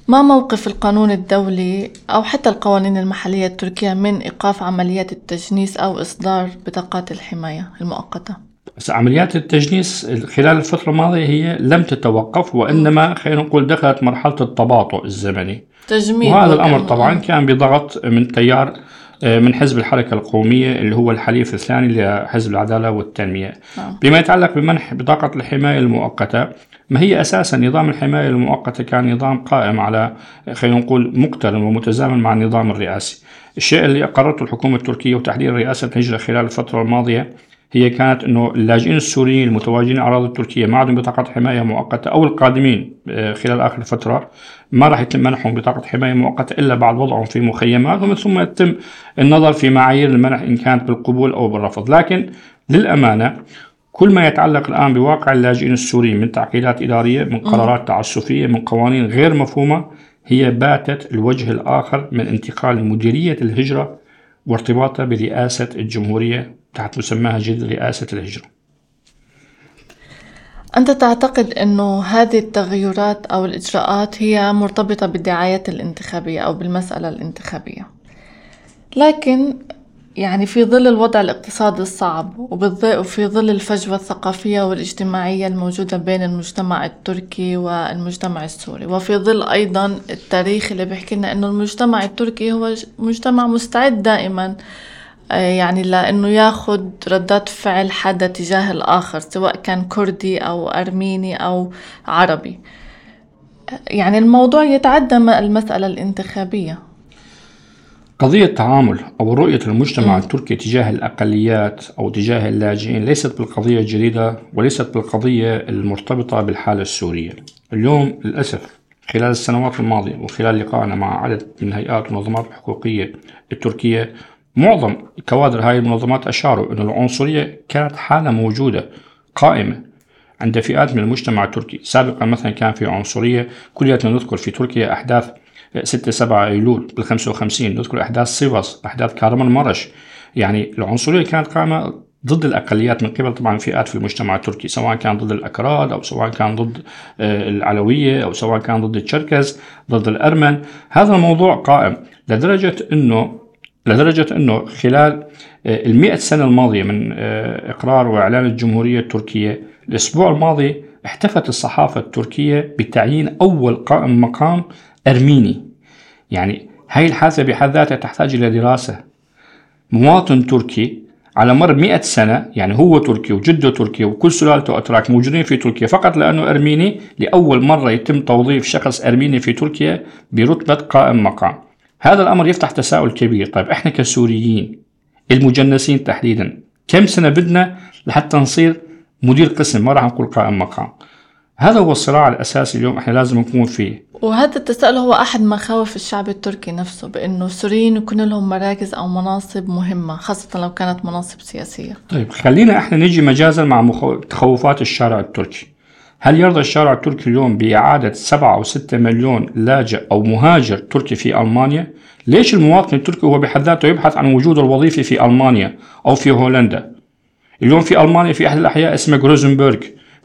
ما موقف القانون الدولي أو حتى القوانين المحلية التركية من إيقاف عمليات التجنيس أو إصدار بطاقات الحماية المؤقتة؟ بس عمليات التجنيس خلال الفترة الماضية هي لم تتوقف وإنما خلينا نقول دخلت مرحلة التباطؤ الزمني تجميل وهذا الأمر طبعا كان بضغط من تيار من حزب الحركة القومية اللي هو الحليف الثاني لحزب العدالة والتنمية. نعم. بما يتعلق بمنح بطاقة الحماية المؤقتة ما هي أساسا نظام الحماية المؤقتة؟ كان نظام قائم على خلينا نقول مقترن ومتزامن مع النظام الرئاسي. الشيء اللي أقرته الحكومة التركية وتحديدا رئاسة الهجرة خلال الفترة الماضية هي كانت إنه اللاجئين السوريين المتواجدين على أراضي تركيا ما عندهم بطاقة حماية مؤقتة أو القادمين آه، خلال آخر الفترة ما راح يتم منحهم بطاقة حماية مؤقتة إلا بعد وضعهم في مخيمات ومن ثم يتم النظر في معايير المنح إن كانت بالقبول أو بالرفض. لكن للأمانة كل ما يتعلق الآن بواقع اللاجئين السوريين من تعقيدات إدارية من قرارات تعسفية من قوانين غير مفهومة هي باتت الوجه الآخر من انتقال مديرية الهجرة وارتباطها برئاسة الجمهورية تحت مسماها جد رئاسة الهجرة. أنت تعتقد أنه هذه التغيرات أو الإجراءات هي مرتبطة بالدعايات الانتخابية أو بالمسألة الانتخابية؟ لكن يعني في ظل الوضع الاقتصادي الصعب وفي ظل الفجوة الثقافية والاجتماعية الموجودة بين المجتمع التركي والمجتمع السوري وفي ظل أيضا التاريخ اللي بيحكي لنا أنه المجتمع التركي هو مجتمع مستعد دائما آه، يعني لأنه ياخد ردات فعل حدا تجاه الآخر سواء كان كردي أو أرميني أو عربي. يعني الموضوع يتعدى المسألة الانتخابية. قضية تعامل أو رؤية المجتمع. التركي تجاه الأقليات أو تجاه اللاجئين ليست بالقضية الجديدة وليست بالقضية المرتبطة بالحالة السورية اليوم للأسف خلال السنوات الماضية وخلال لقائنا مع عدد من هيئات والمنظمات الحقوقية التركية معظم كوادر هاي المنظمات أشاروا أن العنصرية كانت حالة موجودة قائمة عند فئات من المجتمع التركي سابقا مثلا كان في عنصرية كلياتنا نذكر في تركيا أحداث 6 7 أيلول بال 55 نذكر أحداث سيفاس أحداث كهرمان مرعش. يعني العنصرية كانت قائمة ضد الأقليات من قبل طبعا فئات في المجتمع التركي سواء كان ضد الأكراد أو سواء كان ضد آه، العلوية أو سواء كان ضد التشركز ضد الأرمن. هذا الموضوع قائم لدرجة أنه لدرجة أنه خلال آه، المئة سنة الماضية من آه، إقرار وإعلان الجمهورية التركية الأسبوع الماضي احتفت الصحافة التركية بتعيين أول قائم مقام أرميني. يعني هاي الحادثة بحد ذاتها تحتاج إلى دراسة. مواطن تركي على مر مئة سنة يعني هو تركي وجده تركي وكل سلالته أتراك موجودين في تركيا فقط لأنه أرميني لأول مرة يتم توظيف شخص أرميني في تركيا برتبة قائم مقام. هذا الأمر يفتح تساؤل كبير. طيب إحنا كسوريين المجنسين تحديدا كم سنة بدنا لحتى نصير مدير قسم؟ ما راح نقول قائم مقام. هذا هو الصراع الأساسي اليوم إحنا لازم نكون فيه وهذا التساؤل هو أحد مخاوف الشعب التركي نفسه بأنه السوريين يكون لهم مراكز أو مناصب مهمة خاصة لو كانت مناصب سياسية طيب خلينا إحنا نيجي مجازا مع تخوفات الشارع التركي هل يرضى الشارع التركي اليوم بإعادة سبعة أو ستة مليون لاجئ أو مهاجر تركي في ألمانيا؟ ليش المواطن التركي هو بحد ذاته يبحث عن وجوده الوظيفي في ألمانيا أو في هولندا؟ اليوم في ألمانيا في أحد الأحياء اسمه جروزنبرغ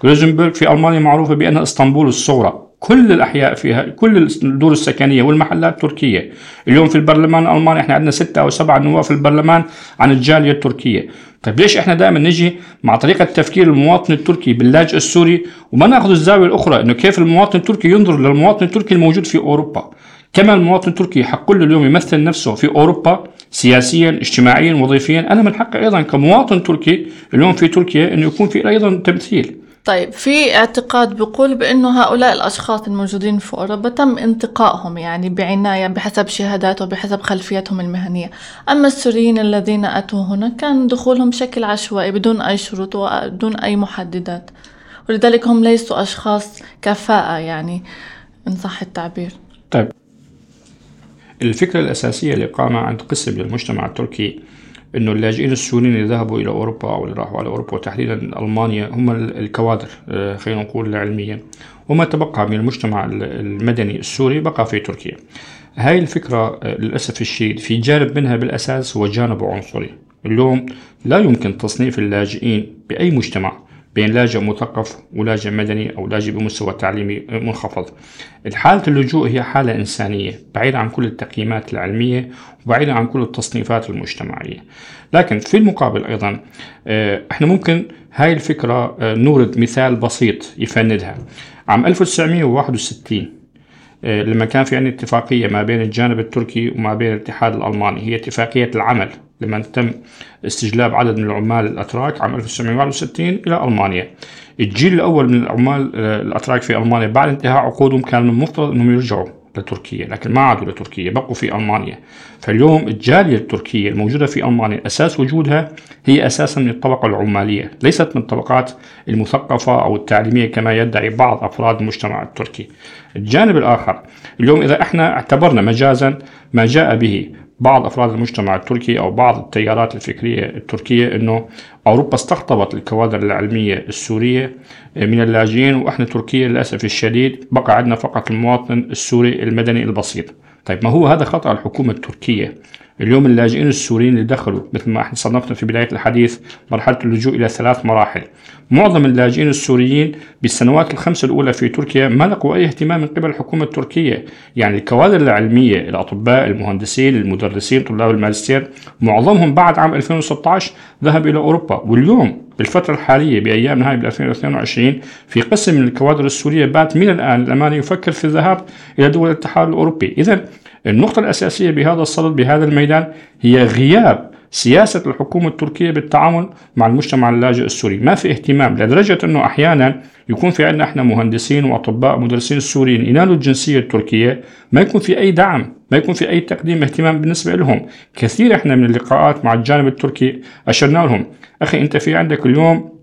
جروزنبرغ في ألمانيا معروفة بأنها إسطنبول الصغرى. كل الأحياء فيها كل الدور السكنية والمحلات تركية. اليوم في البرلمان الألماني إحنا عندنا ستة أو سبعة نواب في البرلمان عن الجالية التركية. طيب ليش إحنا دائما نجي مع طريقة تفكير المواطن التركي باللاجئ السوري وما نأخذ الزاوية الأخرى إنه كيف المواطن التركي ينظر للمواطن التركي الموجود في أوروبا؟ كما المواطن التركي يحق له اليوم يمثل نفسه في أوروبا سياسيا اجتماعيا وظيفيا. أنا من حقي أيضا كمواطن تركي اليوم في تركيا إنه يكون في أيضا تمثيل. طيب في اعتقاد بيقول بأنه هؤلاء الأشخاص الموجودين في أوروبا تم انتقائهم يعني بعناية بحسب شهادات وبحسب خلفيتهم المهنية. أما السوريين الذين أتوا هنا كان دخولهم بشكل عشوائي بدون أي شروط وبدون أي محددات ولذلك هم ليسوا أشخاص كفاءة يعني إن صح التعبير. طيب الفكرة الأساسية اللي قام عند قسم من المجتمع التركي إنه اللاجئين السوريين اللي ذهبوا إلى أوروبا أو اللي راحوا على أوروبا وتحديدا ألمانيا هم الكوادر آه، خلينا نقول علميا وما تبقى من المجتمع المدني السوري بقى في تركيا. هاي الفكرة آه، للأسف الشديد في جانب منها بالأساس هو جانب عنصري. اليوم لا يمكن تصنيف اللاجئين بأي مجتمع. بين لاجئ مثقف ولاجئ مدني أو لاجئ بمستوى تعليمي منخفض. حالة اللجوء هي حالة إنسانية بعيدة عن كل التقييمات العلمية وبعيدة عن كل التصنيفات المجتمعية. لكن في المقابل أيضا آه، إحنا ممكن هاي الفكرة آه، نورد مثال بسيط يفندها. عام 1961 آه، لما كان في عندنا اتفاقية ما بين الجانب التركي وما بين الاتحاد الألماني هي اتفاقية العمل. لما تم استجلاب عدد من العمال الأتراك عام 1961 إلى ألمانيا. الجيل الأول من العمال آه، الأتراك في ألمانيا بعد انتهاء عقودهم كان من المفترض أنهم يرجعوا لتركيا لكن ما عادوا لتركيا بقوا في ألمانيا. فاليوم الجالية التركية الموجودة في ألمانيا أساس وجودها هي أساسا من الطبقة العمالية ليست من الطبقات المثقفة أو التعليمية كما يدعي بعض أفراد المجتمع التركي. الجانب الآخر اليوم إذا إحنا اعتبرنا مجازا ما جاء به بعض أفراد المجتمع التركي أو بعض التيارات الفكرية التركية إنه أوروبا استقطبت الكوادر العلمية السورية من اللاجئين وإحنا تركيا للأسف الشديد بقى عندنا فقط المواطن السوري المدني البسيط. طيب ما هو هذا خطأ الحكومة التركية اليوم اللاجئين السوريين اللي دخلوا مثل ما إحنا صنفنا في بداية الحديث مرحلة اللجوء إلى ثلاث مراحل معظم اللاجئين السوريين بالسنوات الخمس الأولى في تركيا ما لقوا أي اهتمام من قبل الحكومة التركية يعني الكوادر العلمية الأطباء المهندسين المدرسين طلاب الماجستير معظمهم بعد عام 2016 ذهب إلى أوروبا. واليوم بالفترة الحالية بأيام نهاية 2022 في قسم من الكوادر السورية بات من الآن الأمانة يفكر في الذهاب إلى دول الاتحاد الأوروبي. إذا النقطة الأساسية بهذا الصدد بهذا الميدان هي غياب سياسة الحكومة التركية بالتعامل مع المجتمع اللاجئ السوري. ما في اهتمام لدرجة أنه أحيانا يكون في عندنا إحنا مهندسين وأطباء مدرسين السوريين ينالوا الجنسية التركية ما يكون في أي دعم ما يكون في أي تقديم اهتمام بالنسبة لهم. كثير إحنا من اللقاءات مع الجانب التركي اشرنا لهم. أخي أنت في عندك اليوم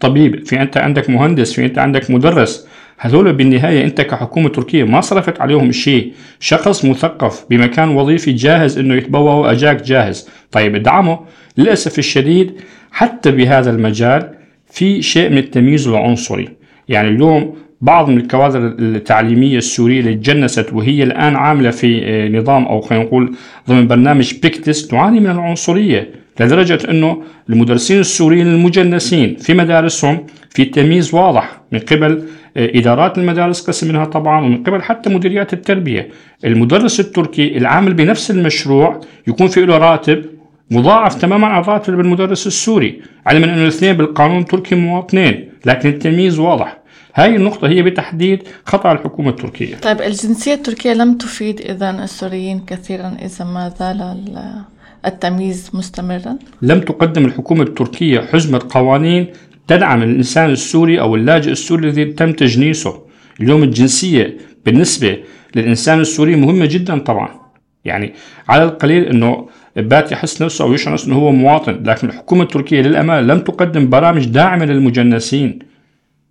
طبيب في أنت عندك مهندس في أنت عندك مدرس. هذول بالنهاية أنت كحكومة تركية ما صرفت عليهم شيء. شخص مثقف بمكان وظيفي جاهز أنه يتبوأ وأجاك جاهز. طيب ادعمه للأسف الشديد حتى بهذا المجال في شيء من التمييز العنصري. يعني اليوم بعض من الكوادر التعليمية السورية اللي تجنست وهي الآن عاملة في آه، نظام أو خلينا نقول ضمن برنامج بيكتس تعاني من العنصرية لدرجة أنه المدرسين السوريين المجنسين في مدارسهم في تمييز واضح من قبل إدارات المدارس قسم منها طبعا ومن قبل حتى مديريات التربية. المدرس التركي العامل بنفس المشروع يكون في له راتب مضاعف تماما عن راتب المدرس السوري علما أن الاثنين بالقانون التركي مواطنين لكن التمييز واضح. هاي النقطة هي بتحديد خطأ الحكومة التركية. طيب الجنسية التركية لم تفيد إذا السوريين كثيرا إذا ما زال التمييز مستمرا؟ لم تقدم الحكومة التركية حزمة قوانين تدعم الإنسان السوري أو اللاجئ السوري الذي تم تجنيسه. اليوم الجنسية بالنسبة للإنسان السوري مهمة جدا طبعا. يعني على القليل أنه بات يحس نفسه أو يشعر نفسه أنه هو مواطن لكن الحكومة التركية للأمانة لم تقدم برامج داعمة للمجنسين.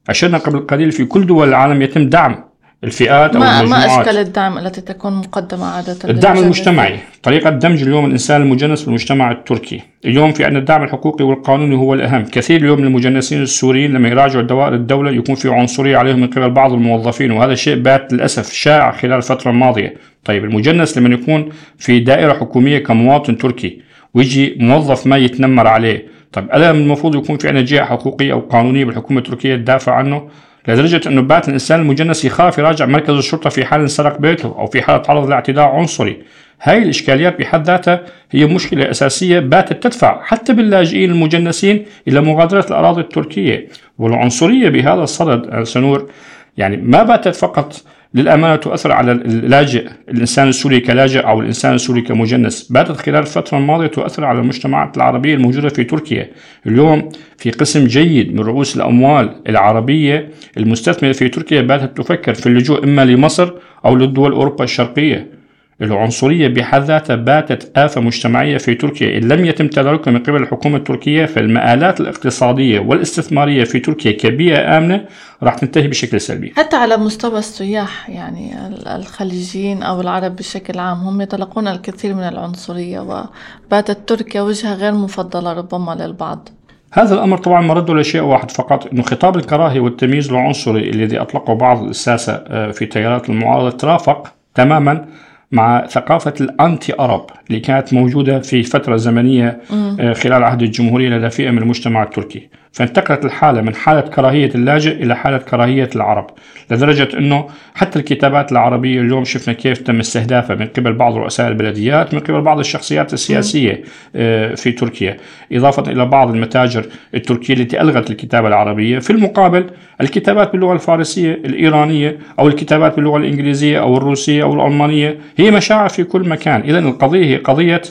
أشرنا قبل قليل في كل دول العالم يتم دعم الفئات أو ما المجموعات. ما أشكال الدعم التي تكون مقدمة عادة الدعم المجتمعي. طريقة دمج اليوم الإنسان المجنس في المجتمع التركي. اليوم في عندنا الدعم الحقوقي والقانوني هو الأهم. كثير اليوم من المجنسين السوريين لما يراجعوا دوائر الدولة يكون في عنصرية عليهم من قبل بعض الموظفين وهذا الشيء بات للأسف شائع خلال الفترة الماضية. طيب المجنس لما يكون في دائرة حكومية كمواطن تركي ويجي موظف ما يتنمر عليه. طيب ألا المفروض يكون في عندنا جهة حقوقية أو قانونية بالحكومة التركية تدافع عنه؟ لدرجة أنه بات الإنسان المجنس يخاف يراجع مركز الشرطة في حال انسرق بيته أو في حال تعرض لاعتداء عنصري. هاي الإشكاليات بحد ذاتها هي مشكلة أساسية باتت تدفع حتى باللاجئين المجنسين إلى مغادرة الأراضي التركية والعنصرية بهذا الصدد سنور. يعني ما باتت فقط للأمانة تؤثر على اللاجئ الإنسان السوري كلاجئ أو الإنسان السوري كمجنس. باتت خلال الفترة الماضية تؤثر على المجتمعات العربية الموجودة في تركيا. اليوم في قسم جيد من رؤوس الأموال العربية المستثمرة في تركيا باتت تفكر في اللجوء إما لمصر أو للدول أوروبا الشرقية. العنصرية بحد ذاتها باتت آفة مجتمعية في تركيا. إن لم يتم تداركها من قبل الحكومة التركية فالمآلات الاقتصادية والاستثمارية في تركيا كبيئة آمنة راح تنتهي بشكل سلبي. حتى على مستوى السياح يعني الخليجيين أو العرب بشكل عام هم يتلقون الكثير من العنصرية وباتت تركيا وجهة غير مفضلة ربما للبعض. هذا الأمر طبعا مرده لشيء واحد فقط إنه خطاب الكراهية والتمييز العنصري الذي أطلقه بعض الساسة آه، في تيارات المعارضة ترافق تماما مع ثقافة الأنتي أرب اللي كانت موجودة في فترة زمنية آه، خلال عهد الجمهورية لدى فئة من المجتمع التركي. فانتقلت الحالة من حالة كراهية اللاجئ إلى حالة كراهية العرب لدرجة أنه حتى الكتابات العربية اليوم شفنا كيف تم استهدافها من قبل بعض رؤساء البلديات من قبل بعض الشخصيات السياسية آه، في تركيا إضافة إلى بعض المتاجر التركية التي ألغت الكتابة العربية. في المقابل الكتابات باللغة الفارسية الإيرانية أو الكتابات باللغة الإنجليزية أو الروسية أو الألمانية هي مشاعر في كل مكان. إذا القضية هي قضية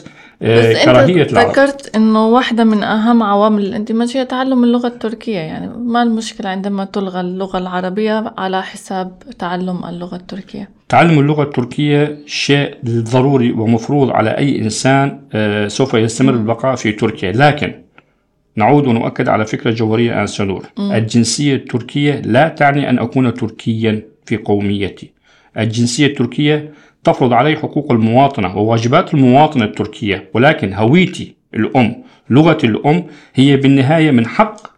بس كراهية انت ذكرت إنه واحدة من أهم عوامل الاندماج هي تعلم اللغة التركية يعني ما المشكلة عندما تلغى اللغة العربية على حساب تعلم اللغة التركية. تعلم اللغة التركية شيء ضروري ومفروض على أي إنسان آه، سوف يستمر بالبقاء في تركيا. لكن نعود ونؤكد على فكرة جوهرية آن سنور الجنسية التركية لا تعني أن أكون تركيا في قوميتي. الجنسية التركية تفرض علي حقوق المواطنة وواجبات المواطنة التركية ولكن هويتي الأم لغتي الأم هي بالنهاية من حق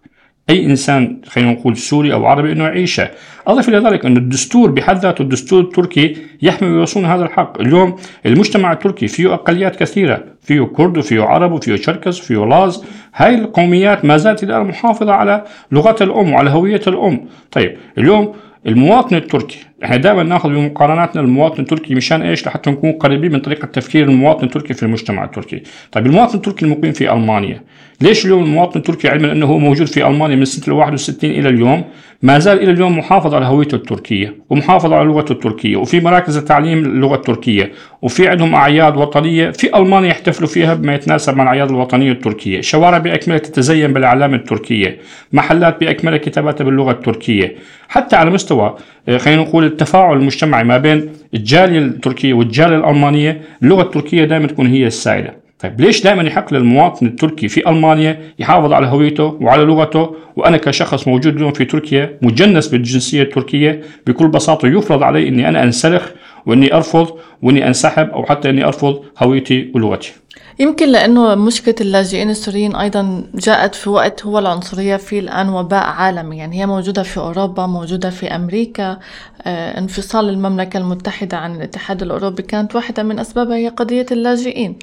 أي إنسان خلينا نقول سوري أو عربي إنه يعيشها. أضف إلى ذلك أن الدستور بحد ذاته الدستور التركي يحمي ويصون هذا الحق. اليوم المجتمع التركي فيه أقليات كثيرة فيه كرد وفيه عرب وفيه شركس وفيه لاز. هاي القوميات ما زالت الآن محافظة على لغتها الأم وعلى هوية الأم. طيب اليوم المواطن التركي. إحنا دائما نأخذ بمقارناتنا المواطن التركي مشان إيش؟ لحتى نكون قريبين من طريقة تفكير المواطن التركي في المجتمع التركي. طيب المواطن التركي المقيم في ألمانيا. ليش اليوم المواطن التركي علما أنه هو موجود في ألمانيا من سنة ال 61 إلى اليوم؟ ما زال إلى اليوم محافظ على هويته التركية ومحافظ على لغته التركية وفي مراكز التعليم اللغة التركية وفي عندهم أعياد وطنية في ألمانيا يحتفلوا فيها بما يتناسب مع الأعياد الوطنية التركية شوارع باكملها تتزين بالإعلام التركية محلات باكملها كتاباتها باللغة التركية. حتى على مستوى آه، خلينا نقول التفاعل المجتمعي ما بين الجالية التركية والجالية الألمانية اللغة التركية دائما تكون هي السائدة. طيب ليش دائما يحق للمواطن التركي في ألمانيا يحافظ على هويته وعلى لغته؟ وأنا كشخص موجود اليوم في تركيا مجنس بالجنسية التركية بكل بساطة يفرض علي إني أنا أنسلخ وإني أرفض وإني أنسحب أو حتى إني أرفض هويتي ولغتي. يمكن لأنه مشكلة اللاجئين السوريين أيضا جاءت في وقت هو العنصرية فيه الآن وباء عالمي. يعني هي موجودة في أوروبا موجودة في أمريكا. آه، انفصال المملكة المتحدة عن الاتحاد الأوروبي كانت واحدة من أسبابها هي قضية اللاجئين.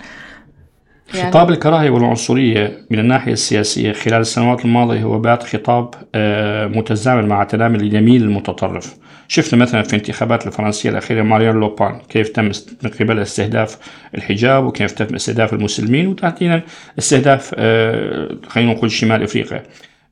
خطاب الكراهية والعنصرية من الناحية السياسية خلال السنوات الماضية هو بات خطاب آه، متزامن مع تنامي اليمين المتطرف. شفنا مثلا في انتخابات الفرنسية الأخيرة ماريان لوبان كيف تم من قبل استهداف الحجاب وكيف تم استهداف المسلمين وتحديدا استهداف آه، خلينا نقول شمال أفريقيا.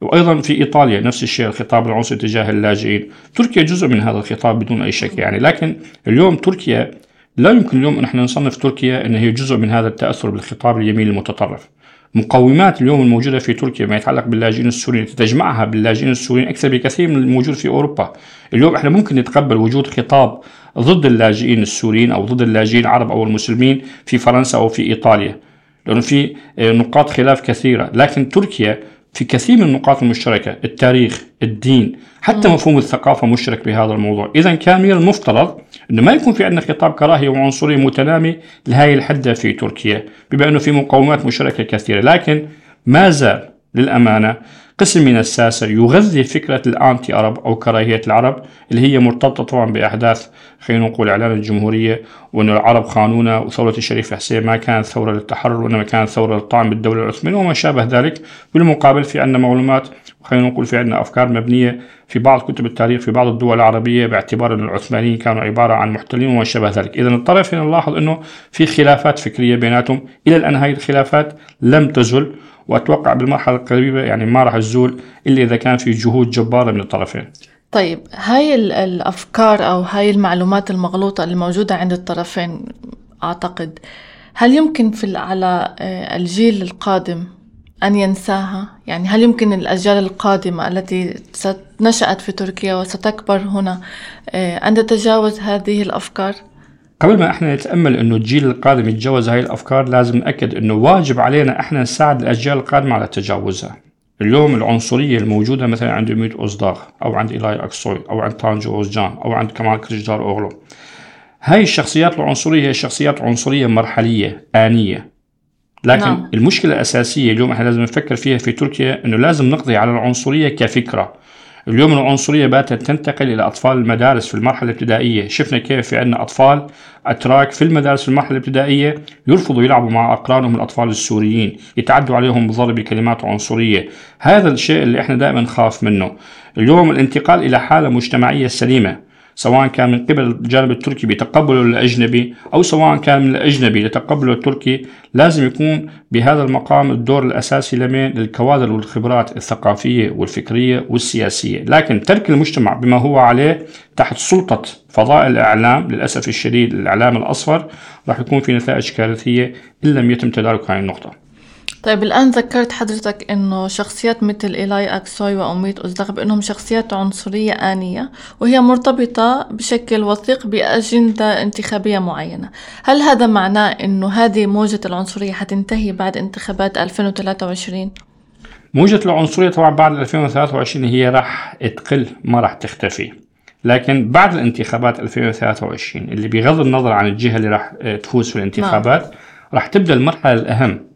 وأيضا في إيطاليا نفس الشيء الخطاب العنصري تجاه اللاجئين، تركيا جزء من هذا الخطاب بدون أي شك يعني، لكن اليوم تركيا لا يمكن اليوم أن إحنا نصنف تركيا أن هي جزء من هذا التأثر بالخطاب اليمين المتطرف. مقومات اليوم الموجودة في تركيا ما يتعلق باللاجئين السوريين تجمعها باللاجئين السوريين أكثر بكثير من الموجود في أوروبا. اليوم إحنا ممكن نتقبل وجود خطاب ضد اللاجئين السوريين أو ضد اللاجئين العرب أو المسلمين في فرنسا أو في إيطاليا. لأنه في نقاط خلاف كثيرة، لكن تركيا في كثير من النقاط المشتركة التاريخ الدين حتى مفهوم الثقافة مشترك بهذا الموضوع إذا كان من المفترض أنه ما يكون في عندنا خطاب كراهية وعنصرية متنامي لهذه الحدة في تركيا بما أنه في مقومات مشتركة كثيرة. لكن ما زال للأمانة؟ قسم من الساسة يغذي فكرة الأنتي أرب أو كراهية العرب اللي هي مرتبطة طبعا بأحداث خلينا نقول إعلان الجمهورية وأن العرب خانونا وثورة الشريف حسين ما كانت ثورة للتحرر وإنما كانت ثورة للطعن بالدولة العثمانية وما شابه ذلك. بالمقابل في عندنا معلومات خلينا نقول في عندنا أفكار مبنية في بعض كتب التاريخ في بعض الدول العربية باعتبار أن العثمانيين كانوا عبارة عن محتلين وما شابه ذلك. إذا الطرفين نلاحظ أنه في خلافات فكرية بيناتهم. إلى الآن هذه الخلافات لم تزل. وأتوقع بالمرحلة القريبة يعني ما راح تزول إلا إذا كان في جهود جبارة من الطرفين. طيب هاي الأفكار أو هاي المعلومات المغلوطة الموجودة عند الطرفين أعتقد هل يمكن في على آه، الجيل القادم أن ينساها؟ يعني هل يمكن الأجيال القادمة التي نشأت في تركيا وستكبر هنا آه، أن تتجاوز هذه الأفكار؟ قبل ما إحنا نتأمل إنه الجيل القادم يتجاوز هاي الأفكار لازم نأكد إنه واجب علينا إحنا نساعد الأجيال القادمة على تجاوزها. اليوم العنصرية الموجودة مثلا عند أوميت أوزداغ أو عند إيلاي أكسوي أو عند تانجو أوزجان أو عند كمال كليتشدار أوغلو. هاي الشخصيات العنصرية هي شخصيات عنصرية مرحلية آنية. لكن نعم. المشكلة الأساسية اليوم إحنا لازم نفكر فيها في تركيا إنه لازم نقضي على العنصرية كفكرة. اليوم العنصرية باتت تنتقل إلى أطفال المدارس في المرحلة الابتدائية. شفنا كيف في عندنا أطفال أتراك في المدارس في المرحلة الابتدائية يرفضوا يلعبوا مع أقرانهم الأطفال السوريين يتعدوا عليهم بضرب بكلمات عنصرية. هذا الشيء اللي إحنا دائما نخاف منه. اليوم الانتقال إلى حالة مجتمعية سليمة. سواء كان من قبل الجانب التركي بتقبله الأجنبي أو سواء كان من الأجنبي لتقبله التركي لازم يكون بهذا المقام الدور الأساسي لمن للكوادر والخبرات الثقافية والفكرية والسياسية. لكن ترك المجتمع بما هو عليه تحت سلطة فضاء الإعلام للأسف الشديد الإعلام الأصفر راح يكون في نتائج كارثية إن لم يتم تدارك هذه النقطة. طيب الآن ذكرت حضرتك إنه شخصيات مثل إيلاي أكسوي وأميت أوزدغ بأنهم شخصيات عنصرية آنية وهي مرتبطة بشكل وثيق بأجندة انتخابية معينة هل هذا معناه إنه هذه موجة العنصرية حتنتهي بعد انتخابات 2023؟ موجة العنصرية طبعا بعد 2023 هي راح تقل ما راح تختفي لكن بعد الانتخابات 2023 اللي بغض النظر عن الجهة اللي راح تفوز في الانتخابات نعم. راح تبدأ المرحلة الأهم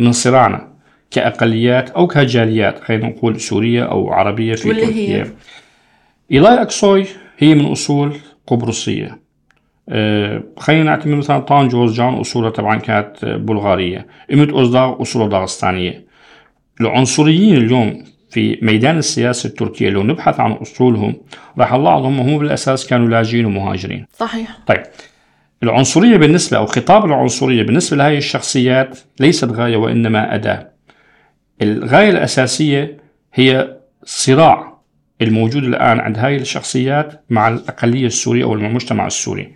من صراعنا كأقليات أو كجاليات خلينا نقول سورية أو عربية في تركيا هي؟ إيلاي أكسوي هي من أصول قبرصية. أه خلينا نعتبر مثلا طان جورجان أصولها طبعا كانت بلغارية. إمت أوزداغ أصولها داغستانية. العنصريين اليوم في ميدان السياسة التركية لو نبحث عن أصولهم راح بعضهم هم بالأساس كانوا لاجئين ومهاجرين. صحيح. طيب العنصرية بالنسبة أو خطاب العنصرية بالنسبة لهذه الشخصيات ليست غاية وإنما أداة. الغاية الأساسية هي صراع الموجود الآن عند هذه الشخصيات مع الأقلية السورية أو المجتمع السوري.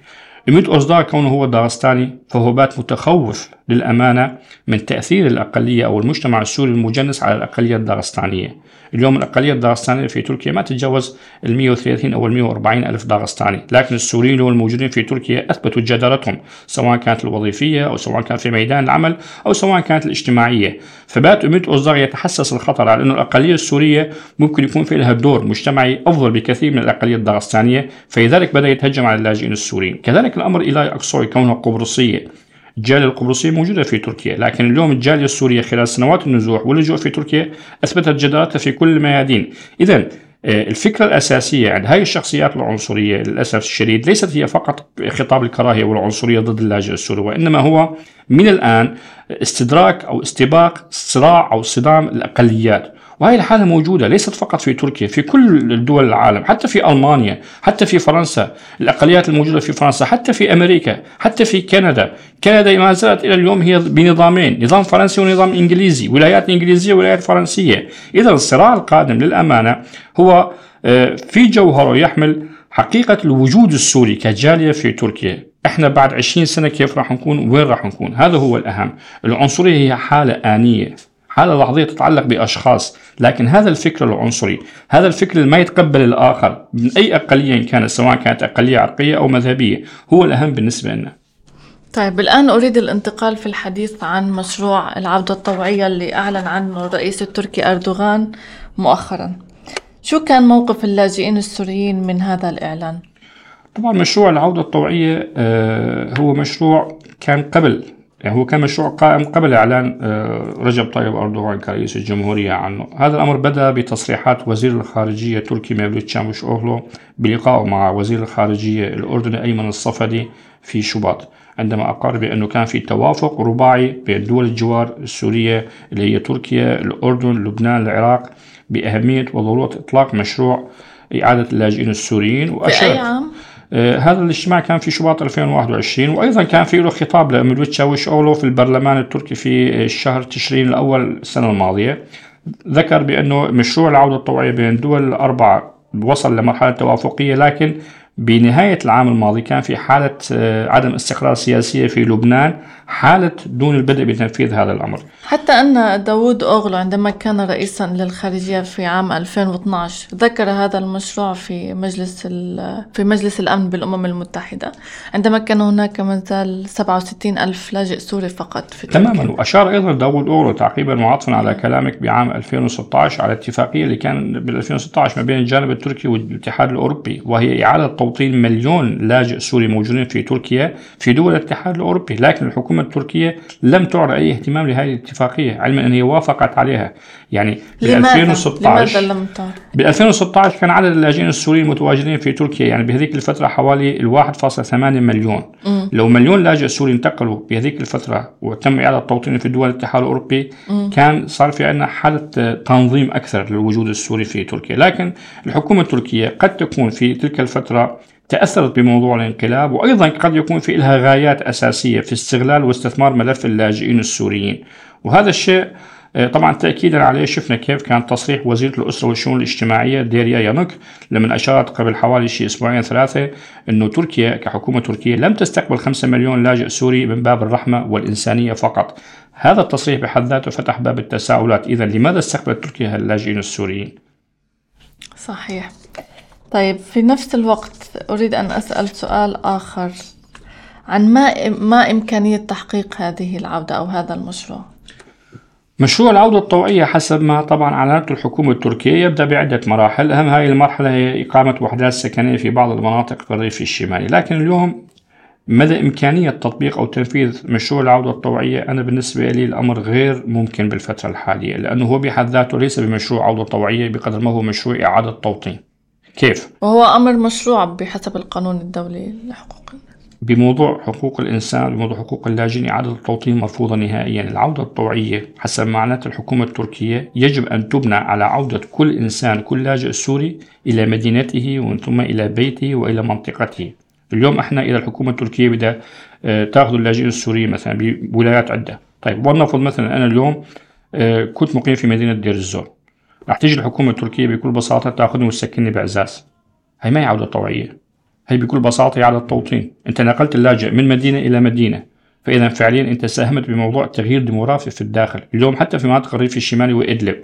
إميت أوزدار كونه هو داغستاني فهو بات متخوف للأمانة من تأثير الأقلية أو المجتمع السوري المجنس على الأقلية الداغستانية. اليوم الأقلية الداغستانية في تركيا ما تتجاوز ال 130 أو ال 140 ألف داغستاني لكن السوريين الموجودين في تركيا أثبتوا جدارتهم سواء كانت الوظيفية أو سواء كانت في ميدان العمل أو سواء كانت الاجتماعية. فبات أميت أوزدار يتحسس الخطر على أنه الأقلية السورية ممكن يكون في لها دور مجتمعي أفضل بكثير من الأقلية الداغستانية فلذلك بدأ يتهجم على اللاجئين السوريين. كذلك الأمر إيلاي أكسوي كونها قبرصية. الجالية القبرصية موجودة في تركيا لكن اليوم الجالية السورية خلال سنوات النزوح واللجوء في تركيا أثبتت جدارتها في كل الميادين. إذا آه، الفكرة الأساسية عند هذه الشخصيات العنصرية للأسف الشديد ليست هي فقط خطاب الكراهية والعنصرية ضد اللاجئ السوري وإنما هو من الآن استدراك أو استباق صراع أو صدام الأقليات. وهي الحالة موجودة ليست فقط في تركيا في كل دول العالم حتى في ألمانيا حتى في فرنسا. الأقليات الموجودة في فرنسا حتى في أمريكا حتى في كندا. كندا ما زالت إلى اليوم هي بنظامين نظام فرنسي ونظام إنجليزي ولايات إنجليزية ولايات فرنسية. إذا الصراع القادم للأمانة هو آه، في جوهره يحمل حقيقة الوجود السوري كجالية في تركيا. إحنا بعد 20 سنة كيف راح نكون؟ وين راح نكون؟ هذا هو الأهم. العنصرية هي حالة آنية. حالة لحظية تتعلق بأشخاص لكن هذا الفكر العنصري هذا الفكر اللي ما يتقبل الآخر من أي أقلية كانت سواء كانت أقلية عرقية أو مذهبية هو الأهم بالنسبة لنا طيب الآن أريد الانتقال في الحديث عن مشروع العودة الطوعية اللي أعلن عنه الرئيس التركي أردوغان مؤخرا شو كان موقف اللاجئين السوريين من هذا الإعلان؟ طبعا مشروع العودة الطوعية آه، هو مشروع كان قبل هو كان مشروع قائم قبل إعلان آه، رجب طيب أردوغان كرئيس الجمهورية عنه هذا الأمر بدأ بتصريحات وزير الخارجية تركي مevlut شاموش أوغلو بلقائه مع وزير الخارجية الأردني أيمن الصفدي في شباط عندما أقر بأنه كان في توافق رباعي بين دول الجوار السورية اللي هي تركيا الأردن لبنان العراق بأهمية وضرورة إطلاق مشروع إعادة اللاجئين السوريين وأشار في أي عام؟ آه، هذا الاجتماع كان في شباط 2021 وأيضا كان في له خطاب لميلوت أولو في البرلمان التركي في الشهر تشرين الأول السنة الماضية. ذكر بأنه مشروع العودة الطوعيه بين الدول الأربعة وصل لمرحلة توافقية لكن بنهاية العام الماضي كان في حالة آه، عدم استقرار سياسية في لبنان حالة دون البدء بتنفيذ هذا الأمر. حتى أن داوود أوغلو عندما كان رئيسا للخارجية في عام 2012 ذكر هذا المشروع في مجلس في مجلس الأمن بالأمم المتحدة عندما كان هناك ما زال 67 ألف لاجئ سوري فقط في تماما. وأشار أيضا داوود أوغلو تعقيبا معطفا على كلامك بعام 2016 على الاتفاقية اللي كان بال 2016 ما بين الجانب التركي والاتحاد الأوروبي وهي إعادة توطين مليون لاجئ سوري موجودين في تركيا في دول الاتحاد الأوروبي لكن الحكومة التركية لم تعر أي اهتمام لهذه الاتفاقية علما أن هي وافقت عليها يعني ب 2016 لماذا لم تعر؟ ب 2016 كان عدد اللاجئين السوريين المتواجدين في تركيا يعني بهذيك الفترة حوالي ال 1.8 مليون م. لو مليون لاجئ سوري انتقلوا بهذيك الفترة وتم إعادة توطينهم في دول الاتحاد الأوروبي م. كان صار في عندنا حالة تنظيم أكثر للوجود السوري في تركيا لكن الحكومة التركية قد تكون في تلك الفترة تأثرت بموضوع الانقلاب وأيضا قد يكون في لها غايات أساسية في استغلال واستثمار ملف اللاجئين السوريين وهذا الشيء آه، طبعا تاكيدا عليه شفنا كيف كان تصريح وزيرة الأسرة والشؤون الاجتماعية ديريا يانوك لما أشارت قبل حوالي شيء أسبوعين ثلاثة إنه تركيا كحكومة تركية لم تستقبل 5 مليون لاجئ سوري من باب الرحمة والإنسانية فقط. هذا التصريح بحد ذاته فتح باب التساؤلات، اذا لماذا استقبلت تركيا اللاجئين السوريين؟ صحيح. طيب في نفس الوقت أريد أن أسأل سؤال آخر عن ما ما إمكانية تحقيق هذه العودة أو هذا المشروع؟ مشروع العودة الطوعية حسب ما طبعا أعلنته الحكومة التركية يبدأ بعدة مراحل. أهم هذه المرحلة هي إقامة وحدات سكنية في بعض المناطق في الريف الشمالي. لكن اليوم مدى إمكانية تطبيق أو تنفيذ مشروع العودة الطوعية؟ أنا بالنسبة لي الأمر غير ممكن بالفترة الحالية لأنه هو بحد ذاته ليس بمشروع عودة طوعية بقدر ما هو مشروع إعادة توطين. كيف؟ وهو أمر مشروع بحسب القانون الدولي لحقوق بموضوع حقوق الإنسان بموضوع حقوق اللاجئين إعادة التوطين مرفوضة نهائيا. العودة الطوعية حسب معلومات الحكومة التركية يجب أن تبنى على عودة كل إنسان كل لاجئ سوري إلى مدينته ومن ثم إلى بيته وإلى منطقته. اليوم إحنا إذا الحكومة التركية بدها آه، تأخذ اللاجئين السوريين مثلا بولايات عدة. طيب ولنفرض مثلا أنا اليوم آه، كنت مقيم في مدينة دير الزور. رح تيجي الحكومة التركية بكل بساطة تاخذني وتسكنني بعزاز هي ما هي عودة طوعية. هي بكل بساطة على التوطين. أنت نقلت اللاجئ من مدينة إلى مدينة. فإذا فعليا أنت ساهمت بموضوع تغيير ديموغرافي في الداخل. اليوم حتى في مناطق الريف الشمالي وإدلب.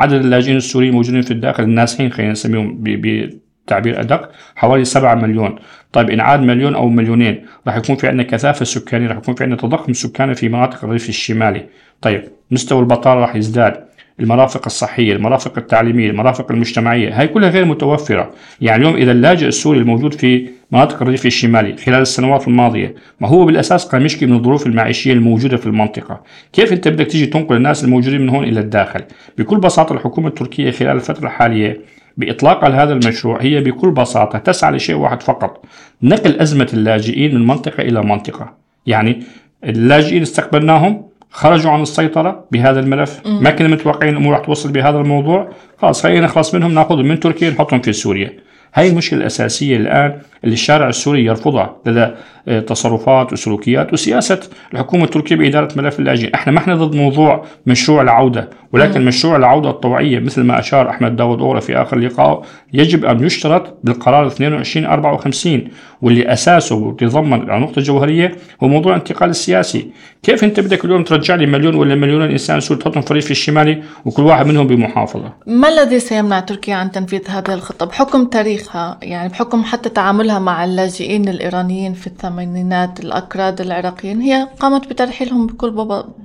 عدد اللاجئين السوريين الموجودين في الداخل النازحين خلينا نسميهم بتعبير أدق حوالي 7 مليون. طيب إن عاد مليون أو مليونين راح يكون في عندنا كثافة سكانية راح يكون في عندنا تضخم سكاني في مناطق الريف الشمالي. طيب مستوى البطالة راح يزداد. المرافق الصحية، المرافق التعليمية، المرافق المجتمعية، هاي كلها غير متوفرة، يعني اليوم إذا اللاجئ السوري الموجود في مناطق الريف الشمالي خلال السنوات الماضية، ما هو بالأساس قام يشكي من الظروف المعيشية الموجودة في المنطقة، كيف أنت بدك تيجي تنقل الناس الموجودين من هون إلى الداخل؟ بكل بساطة الحكومة التركية خلال الفترة الحالية بإطلاق هذا المشروع هي بكل بساطة تسعى لشيء واحد فقط نقل أزمة اللاجئين من منطقة إلى منطقة. يعني اللاجئين استقبلناهم؟ خرجوا عن السيطرة بهذا الملف. ما كنا متوقعين الأمور راح توصل بهذا الموضوع. خلاص خلينا نخلص منهم ناخذهم من تركيا نحطهم في سوريا. هاي المشكلة الأساسية الآن. اللي الشارع السوري يرفضها. لدى آه، تصرفات وسلوكيات وسياسة الحكومة التركية بإدارة ملف اللاجئين إحنا ما إحنا ضد موضوع مشروع العودة ولكن مم. مشروع العودة الطوعية مثل ما أشار أحمد داود أورا في آخر لقاء يجب أن يشترط بالقرار 2254 واللي أساسه ويتضمن النقطة الجوهرية هو موضوع الانتقال السياسي. كيف أنت بدك اليوم ترجع لي مليون ولا مليونين إنسان سوري تحطهم في الريف الشمالي وكل واحد منهم بمحافظة؟ ما الذي سيمنع تركيا عن تنفيذ هذه الخطة بحكم تاريخها؟ يعني بحكم حتى تعاملها مع اللاجئين الإيرانيين في الثمانينات الأكراد العراقيين. هي قامت بترحيلهم بكل,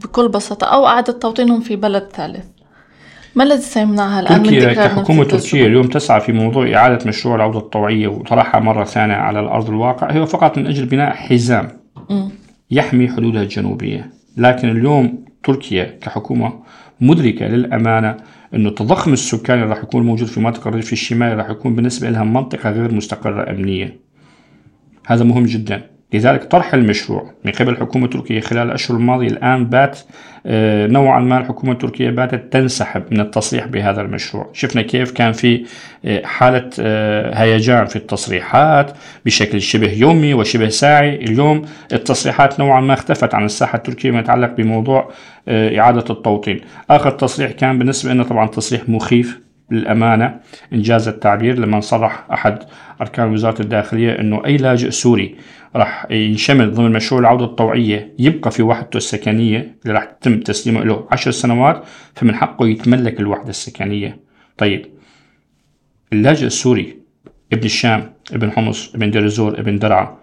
بكل بساطة أو إعادة توطينهم في بلد ثالث. ما الذي سيمنعها الآن تركيا من كحكومة تركيا اليوم تسعى في موضوع إعادة مشروع العودة الطوعية وطرحها مرة ثانية على الأرض الواقع. هي فقط من أجل بناء حزام م. يحمي حدودها الجنوبية. لكن اليوم تركيا كحكومة مدركة للأمانة إنه التضخم السكاني اللي راح يكون موجود في منطقة الريف الشمالي راح يكون بالنسبة لها منطقة غير مستقرة امنيا. هذا مهم جدا. لذلك طرح المشروع من قبل الحكومة التركية خلال الأشهر الماضية. الآن بات آه، نوعا ما الحكومة التركية باتت تنسحب من التصريح بهذا المشروع. شفنا كيف كان في آه، حالة آه، هيجان في التصريحات بشكل شبه يومي وشبه ساعي. اليوم التصريحات نوعا ما اختفت عن الساحة التركية ما يتعلق بموضوع إعادة التوطين. آخر تصريح كان بالنسبة لنا طبعا تصريح مخيف للأمانة إنجاز التعبير لما صرح أحد أركان وزارة الداخلية أنه أي لاجئ سوري راح ينشمل ضمن مشروع العودة الطوعية يبقى في وحدته السكنية اللي راح يتم تسليمه له عشر سنوات فمن حقه يتملك الوحدة السكنية. طيب اللاجئ السوري ابن الشام ابن حمص ابن ديرزور ابن درعا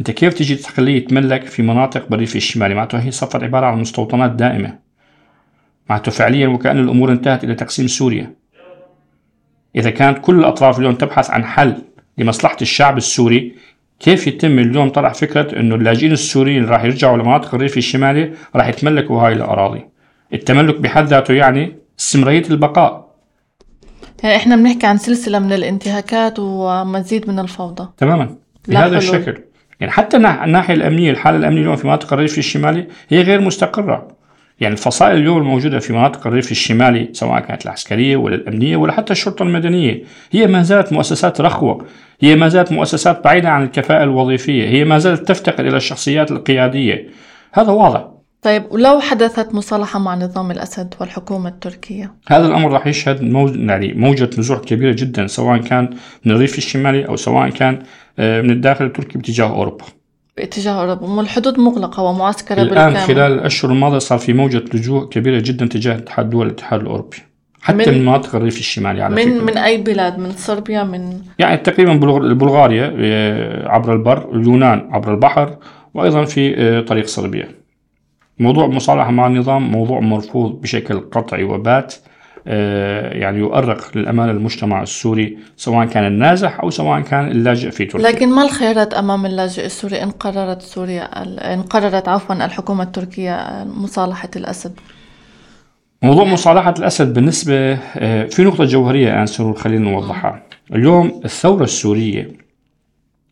انت كيف تجي تخليه يتملك في مناطق بالريف الشمالي؟ معناته هي صفت عبارة عن مستوطنات دائمة. معناته فعليا وكأن الأمور انتهت إلى تقسيم سوريا. إذا كانت كل الأطراف اليوم تبحث عن حل لمصلحة الشعب السوري كيف يتم اليوم طرح فكرة أنه اللاجئين السوريين اللي راح يرجعوا لمناطق الريف الشمالي راح يتملكوا هاي الأراضي؟ التملك بحد ذاته يعني استمرارية البقاء. يعني إحنا بنحكي عن سلسلة من الانتهاكات ومزيد من الفوضى. تماما. بهذا الشكل. يعني حتى الناحية الأمنية الحالة الأمنية اليوم في مناطق الريف الشمالي هي غير مستقرة. يعني الفصائل اليوم الموجودة في مناطق الريف الشمالي سواء كانت العسكرية ولا الأمنية ولا حتى الشرطة المدنية هي ما زالت مؤسسات رخوة هي ما زالت مؤسسات بعيدة عن الكفاءة الوظيفية هي ما زالت تفتقر إلى الشخصيات القيادية. هذا واضح. طيب ولو حدثت مصالحة مع نظام الأسد والحكومة التركية؟ هذا الأمر راح يشهد موج... يعني موجة نزوح كبيرة جدا سواء كان من الريف الشمالي أو سواء كان آه، من الداخل التركي باتجاه أوروبا. باتجاه أوروبا الحدود مغلقة ومعسكرة الآن بالكامل. خلال الأشهر الماضية صار في موجة لجوء كبيرة جدا تجاه اتحاد دول الاتحاد الأوروبي حتى من, من مناطق الريف الشمالي على من فكرة. من أي بلاد من صربيا من يعني تقريبا بلغاريا آه، عبر البر اليونان عبر البحر وأيضا في آه، طريق صربيا موضوع المصالحة مع النظام موضوع مرفوض بشكل قطعي وبات يعني يؤرق للأمانة المجتمع السوري سواء كان النازح أو سواء كان اللاجئ في تركيا. لكن ما الخيارات أمام اللاجئ السوري إن قررت سوريا إن قررت عفوا الحكومة التركية مصالحة الأسد؟ موضوع مصالحة الأسد بالنسبة آه، في نقطة جوهرية الآن سرور خلينا نوضحها. اليوم الثورة السورية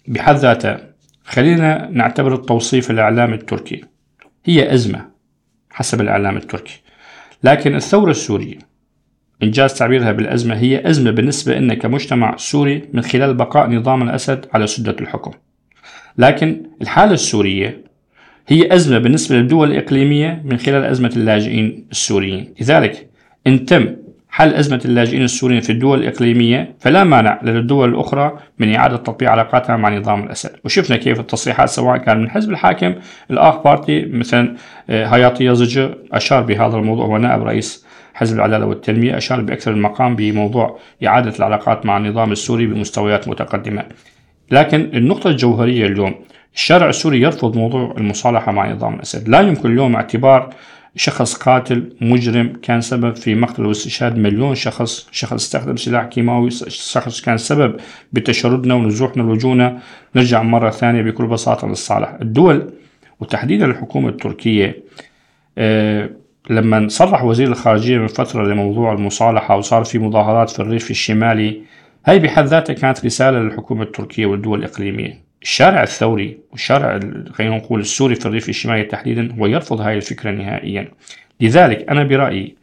بحد ذاتها خلينا نعتبر التوصيف الإعلامي التركي هي أزمة حسب الإعلام التركي. لكن الثورة السورية إنجاز تعبيرها بالأزمة هي أزمة بالنسبة لنا كمجتمع سوري من خلال بقاء نظام الأسد على سدة الحكم. لكن الحالة السورية هي أزمة بالنسبة للدول الإقليمية من خلال أزمة اللاجئين السوريين. لذلك إن تم حل أزمة اللاجئين السوريين في الدول الإقليمية فلا مانع للدول الأخرى من إعادة تطبيق علاقاتها مع نظام الأسد. وشفنا كيف التصريحات سواء كان من حزب الحاكم الآخ بارتي مثلا آه، هياطي يزج أشار بهذا الموضوع ونائب رئيس حزب العدالة والتنمية أشار بأكثر من مقام بموضوع إعادة العلاقات مع النظام السوري بمستويات متقدمة. لكن النقطة الجوهرية اليوم الشارع السوري يرفض موضوع المصالحة مع نظام الأسد. لا يمكن اليوم اعتبار شخص قاتل مجرم كان سبب في مقتل واستشهاد مليون شخص. شخص استخدم سلاح كيماوي شخص كان سبب بتشردنا ونزوحنا لوجونا نرجع مرة ثانية بكل بساطة للصالح. الدول وتحديدا الحكومة التركية آه لما صرح وزير الخارجية من فترة لموضوع المصالحة وصار في مظاهرات في الريف الشمالي هاي بحد ذاتها كانت رسالة للحكومة التركية والدول الإقليمية. الشارع الثوري والشارع خلينا نقول السوري في الريف الشمالي تحديدا هو يرفض هاي الفكرة نهائيا. لذلك أنا برأيي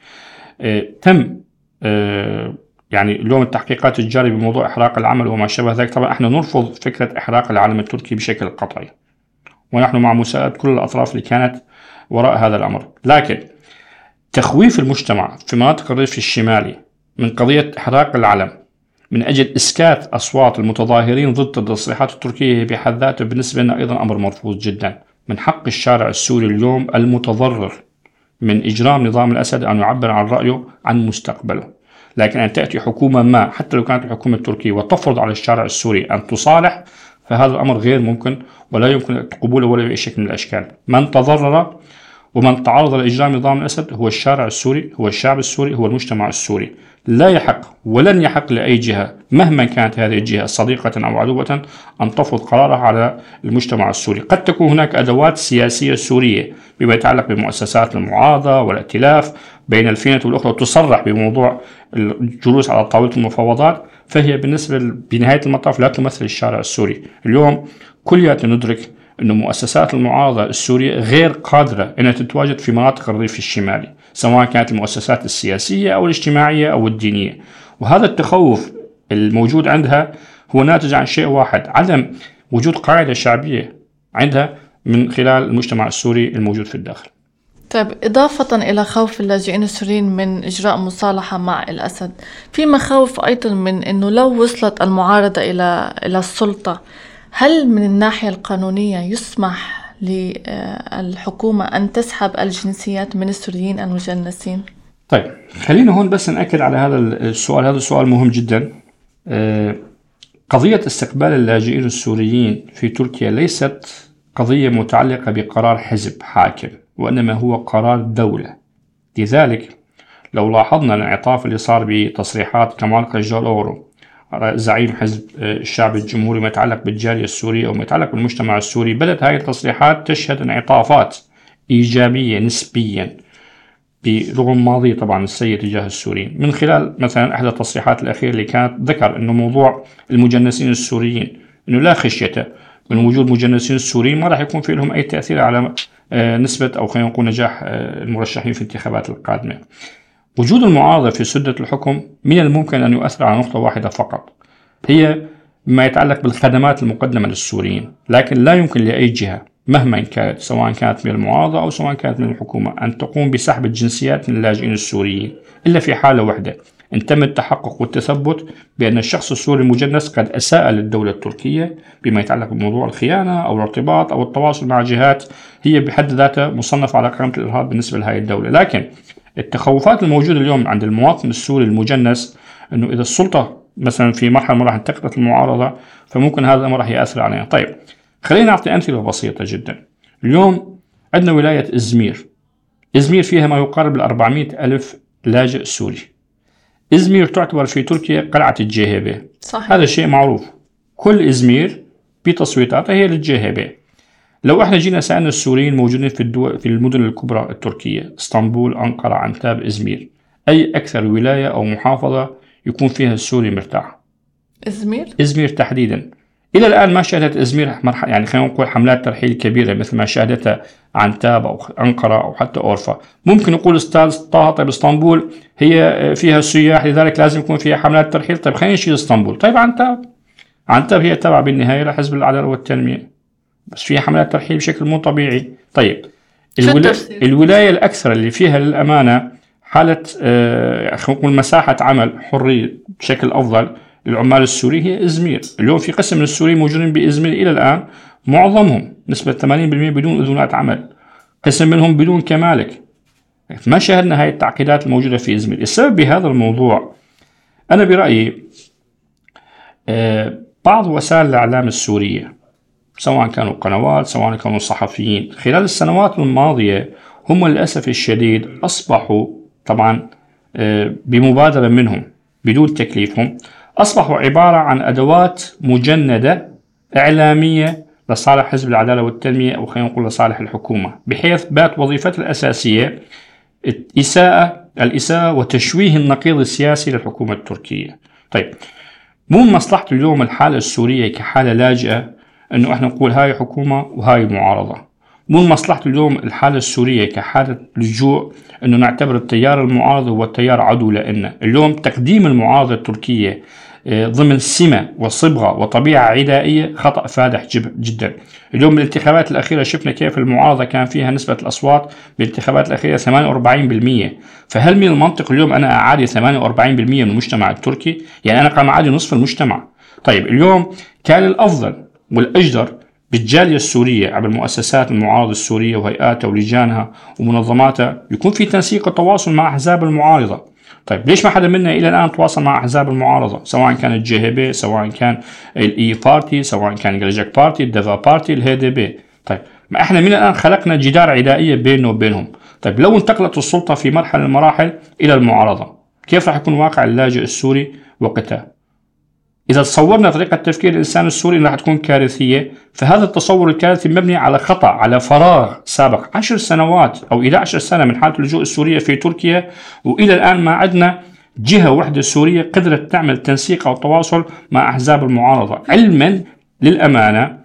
آه تم آه يعني اليوم التحقيقات الجارية بموضوع إحراق العمل وما شابه ذلك. طبعا إحنا نرفض فكرة إحراق العلم التركي بشكل قطعي. ونحن مع مساعدة كل الأطراف اللي كانت وراء هذا الأمر. لكن تخويف المجتمع في مناطق الريف الشمالي من قضية إحراق العلم من أجل إسكات أصوات المتظاهرين ضد التصريحات التركية بحد ذاته بالنسبة لنا أيضا أمر مرفوض جدا. من حق الشارع السوري اليوم المتضرر من إجرام نظام الأسد أن يعبر عن رأيه عن مستقبله. لكن أن تأتي حكومة ما حتى لو كانت الحكومة التركية وتفرض على الشارع السوري أن تصالح فهذا الأمر غير ممكن ولا يمكن قبوله ولا بأي شكل من الأشكال. من تضرر ومن تعرض لإجرام نظام الأسد هو الشارع السوري هو الشعب السوري هو المجتمع السوري. لا يحق ولن يحق لأي جهة مهما كانت هذه الجهة صديقة أو عدوة أن تفرض قرارها على المجتمع السوري. قد تكون هناك أدوات سياسية سورية بما يتعلق بمؤسسات المعارضة والائتلاف. بين الفينة والأخرى تصرح بموضوع الجلوس على طاولة المفاوضات فهي بالنسبة بنهاية المطاف لا تمثل الشارع السوري. اليوم كلياتنا ندرك أن مؤسسات المعارضة السورية غير قادرة أنها تتواجد في مناطق الريف الشمالي سواء كانت المؤسسات السياسية أو الاجتماعية أو الدينية. وهذا التخوف الموجود عندها هو ناتج عن شيء واحد عدم وجود قاعدة شعبية عندها من خلال المجتمع السوري الموجود في الداخل. طيب إضافة إلى خوف اللاجئين السوريين من إجراء مصالحة مع الأسد في مخاوف أيضا من أنه لو وصلت المعارضة إلى إلى السلطة هل من الناحية القانونية يسمح للحكومة أن تسحب الجنسيات من السوريين المجنسين؟ طيب خلينا هون بس نأكد على هذا السؤال. هذا السؤال مهم جدا. آه، قضية استقبال اللاجئين السوريين في تركيا ليست قضية متعلقة بقرار حزب حاكم وإنما هو قرار دولة. لذلك لو لاحظنا الانعطاف اللي صار بتصريحات كمال قجالورو زعيم حزب الشعب الجمهوري ما يتعلق بالجالية السورية وما يتعلق بالمجتمع السوري بدأت هذه التصريحات تشهد انعطافات إيجابية نسبيا برغم ماضي طبعا السيء تجاه السوريين من خلال مثلا إحدى التصريحات الأخيرة اللي كانت ذكر إنه موضوع المجنسين السوريين إنه لا خشية من وجود مجنسين السوريين ما راح يكون في لهم أي تأثير على آه، نسبة أو خلينا نقول نجاح آه، المرشحين في الانتخابات القادمة. وجود المعارضة في سدة الحكم من الممكن أن يؤثر على نقطة واحدة فقط هي ما يتعلق بالخدمات المقدمة للسوريين، لكن لا يمكن لأي جهة مهما كانت سواء كانت من المعارضة أو سواء كانت من الحكومة أن تقوم بسحب الجنسيات من اللاجئين السوريين إلا في حالة واحدة إن تم التحقق والتثبت بأن الشخص السوري المجنس قد أساء للدولة التركية بما يتعلق بموضوع الخيانة أو الارتباط أو التواصل مع جهات هي بحد ذاتها مصنفة على قائمة الإرهاب بالنسبة لهذه الدولة لكن التخوفات الموجودة اليوم عند المواطن السوري المجنس أنه إذا السلطة مثلا في مرحلة راح انتقدت المعارضة فممكن هذا الأمر راح يأثر علينا. طيب خلينا نعطي أمثلة بسيطة جدا. اليوم عندنا ولاية إزمير. إزمير فيها ما يقارب ال 400 ألف لاجئ سوري. إزمير تعتبر في تركيا قلعة الجيهبة صحيح. هذا شيء معروف. كل إزمير بتصويتاتها هي للجيهبة لو إحنا جينا سألنا السوريين الموجودين في الدول في المدن الكبرى التركية اسطنبول أنقرة عنتاب إزمير أي أكثر ولاية أو محافظة يكون فيها السوري مرتاح؟ إزمير؟ إزمير تحديدا. إلى الآن ما شهدت إزمير مرحله يعني خلينا نقول حملات ترحيل كبيرة مثل ما شهدتها تاب أو أنقرة أو حتى أورفا. ممكن يقول أستاذ طه طيب إسطنبول هي فيها سياح لذلك لازم يكون فيها حملات ترحيل. طيب خلينا نشيل اسطنبول طيب عنتاب؟ عنتاب هي تابعه بالنهاية لحزب العداله والتنمية. بس فيها حملات ترحيل بشكل مو طبيعي. طيب الولا... الولاية الأكثر اللي فيها للأمانة حالة آه مساحة عمل حرية بشكل أفضل للعمال السوري هي إزمير. اليوم في قسم من السوريين موجودين بإزمير إلى الآن معظمهم نسبة 80% بدون أذونات عمل. قسم منهم بدون كمالك. ما شاهدنا هاي التعقيدات الموجودة في إزمير. السبب بهذا الموضوع أنا برأيي آه، بعض وسائل الإعلام السورية سواء كانوا قنوات سواء كانوا صحفيين. خلال السنوات الماضية هم للأسف الشديد أصبحوا طبعا آه، بمبادرة منهم بدون تكليفهم أصبحوا عبارة عن أدوات مجندة إعلامية لصالح حزب العدالة والتنمية أو خلينا نقول لصالح الحكومة بحيث بات وظيفتها الأساسية إساءة الإساءة وتشويه النقيض السياسي للحكومة التركية. طيب مو مصلحة اليوم الحالة السورية كحالة لاجئة أنه إحنا نقول هاي حكومة وهاي معارضة. مو من مصلحة اليوم الحالة السورية كحالة لجوء أنه نعتبر التيار المعارض هو التيار عدو لنا اليوم تقديم المعارضة التركية ضمن سمة وصبغة وطبيعة عدائية خطأ فادح جدا. اليوم بالانتخابات الأخيرة شفنا كيف المعارضة كان فيها نسبة الأصوات بالانتخابات الأخيرة 48% فهل من المنطق اليوم أنا أعادي 48% من المجتمع التركي؟ يعني أنا قام أعادي نصف المجتمع. طيب اليوم كان الأفضل والأجدر بالجالية السورية عبر المؤسسات المعارضة السورية وهيئاتها ولجانها ومنظماتها يكون في تنسيق وتواصل مع أحزاب المعارضة. طيب ليش ما حدا منا إلى الآن تواصل مع أحزاب المعارضة؟ سواء كان ال CHP سواء كان ال İYİ Parti سواء كان Gelecek Parti ال DEVA Parti ال HDP. طيب ما إحنا من الآن خلقنا جدار عدائية بيننا وبينهم. طيب لو انتقلت السلطة في مرحلة من المراحل إلى المعارضة كيف راح يكون واقع اللاجئ السوري وقتها؟ إذا تصورنا طريقة تفكير الإنسان السوري أنها تكون كارثية فهذا التصور الكارثي مبني على خطأ على فراغ سابق عشر سنوات أو إلى عشر سنة من حالة اللجوء السورية في تركيا وإلى الآن ما عندنا جهة وحدة سورية قدرت تعمل تنسيق أو تواصل مع أحزاب المعارضة. علما للأمانة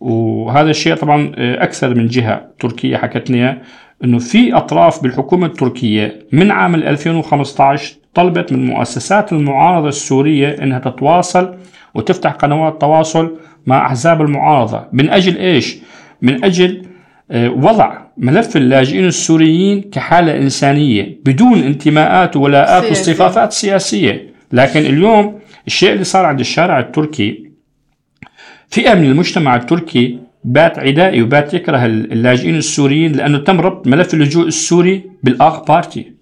وهذا الشيء طبعا أكثر من جهة تركية حكتني أنه في أطراف بالحكومة التركية من عام 2015 طلبت من مؤسسات المعارضة السورية أنها تتواصل وتفتح قنوات تواصل مع أحزاب المعارضة. من أجل إيش؟ من أجل آه، وضع ملف اللاجئين السوريين كحالة إنسانية بدون انتماءات ولاءات واصطفافات سياسية. لكن اليوم الشيء اللي صار عند الشارع التركي فئة من المجتمع التركي بات عدائي وبات يكره اللاجئين السوريين لأنه تم ربط ملف اللجوء السوري بالآق بارتي.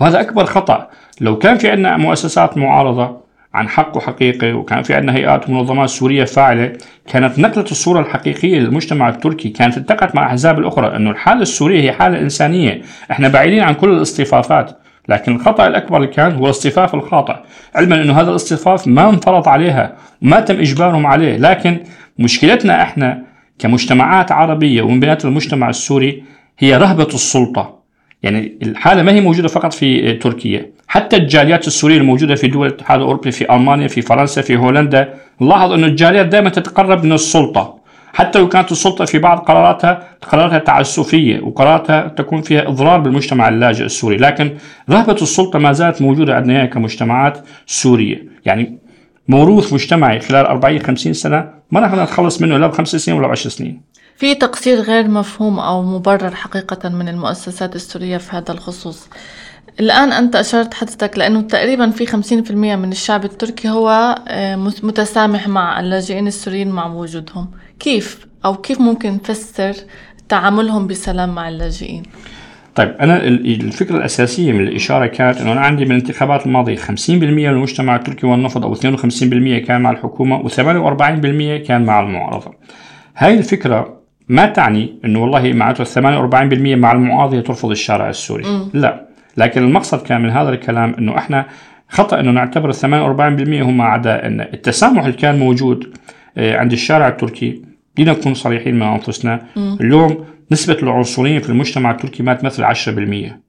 وهذا أكبر خطأ. لو كان في عندنا مؤسسات معارضة عن حق وحقيقي وكان في عندنا هيئات ومنظمات سورية فاعلة كانت نقلت الصورة الحقيقية للمجتمع التركي كانت التقت مع الأحزاب الأخرى أنه الحالة السورية هي حالة إنسانية. إحنا بعيدين عن كل الاصطفافات لكن الخطأ الأكبر اللي كان هو الاصطفاف الخاطئ. علما أنه هذا الاصطفاف ما انفرض عليها وما تم إجبارهم عليه لكن مشكلتنا إحنا كمجتمعات عربية ومن بينات المجتمع السوري هي رهبة السلطة. يعني الحالة ما هي موجودة فقط في تركيا. حتى الجاليات السورية الموجودة في دول الاتحاد الأوروبي في ألمانيا في فرنسا في هولندا نلاحظ أن الجاليات دائما تتقرب من السلطة. حتى لو كانت السلطة في بعض قراراتها قراراتها تعسفية وقراراتها تكون فيها إضرار بالمجتمع اللاجئ السوري. لكن رهبة السلطة ما زالت موجودة عندنا كمجتمعات سورية. يعني موروث مجتمعي خلال 40 50 سنة ما نقدر نتخلص منه لا بخمس سنين ولا بعشر سنين. في تقصير غير مفهوم أو مبرر حقيقة من المؤسسات السورية في هذا الخصوص. الآن أنت أشرت حضرتك لأنه تقريبا في 50% من الشعب التركي هو آه، متسامح مع اللاجئين السوريين مع وجودهم. كيف أو كيف ممكن نفسر تعاملهم بسلام مع اللاجئين؟ طيب أنا الفكرة الأساسية من الإشارة كانت إنه أنا عندي من الانتخابات الماضية 50% من المجتمع التركي والنفض أو 52% كان مع الحكومة و48% كان مع المعارضة. هاي الفكرة ما تعني إنه والله معناته 48% مع المعارضة ترفض الشارع السوري، م. لا، لكن المقصد كان من هذا الكلام إنه إحنا خطأ إنه نعتبر ال 48% هم اعدائنا، التسامح اللي كان موجود آه، عند الشارع التركي بدنا نكون صريحين مع أنفسنا،. اليوم نسبة العنصريين في المجتمع التركي ما تمثل 10%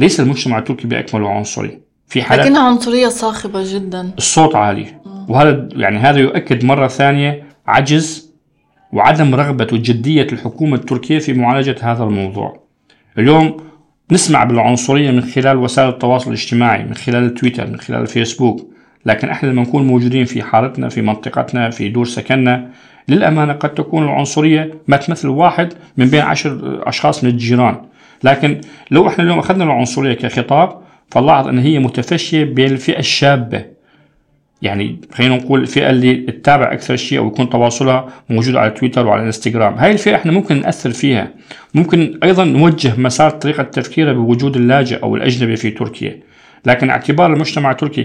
ليس المجتمع التركي بأكمله عنصري. في حالات لكنها عنصرية صاخبة جدا. الصوت عالي. وهذا يعني هذا يؤكد مرة ثانية عجز وعدم رغبة وجدية الحكومة التركية في معالجة هذا الموضوع. اليوم نسمع بالعنصرية من خلال وسائل التواصل الاجتماعي من خلال التويتر من خلال الفيسبوك لكن إحنا لما نكون موجودين في حارتنا في منطقتنا في دور سكننا للأمانة قد تكون العنصرية ما تمثل واحد من بين عشر أشخاص من الجيران. لكن لو إحنا اليوم أخذنا العنصرية كخطاب فنلاحظ أن هي متفشية بين الفئة الشابة. يعني خلينا نقول الفئة اللي تتابع أكثر شيء أو يكون تواصلها موجود على تويتر وعلى إنستغرام. هاي الفئة إحنا ممكن نأثر فيها. ممكن أيضا نوجه مسار طريقة تفكيرها بوجود اللاجئ أو الأجنبي في تركيا. لكن اعتبار المجتمع التركي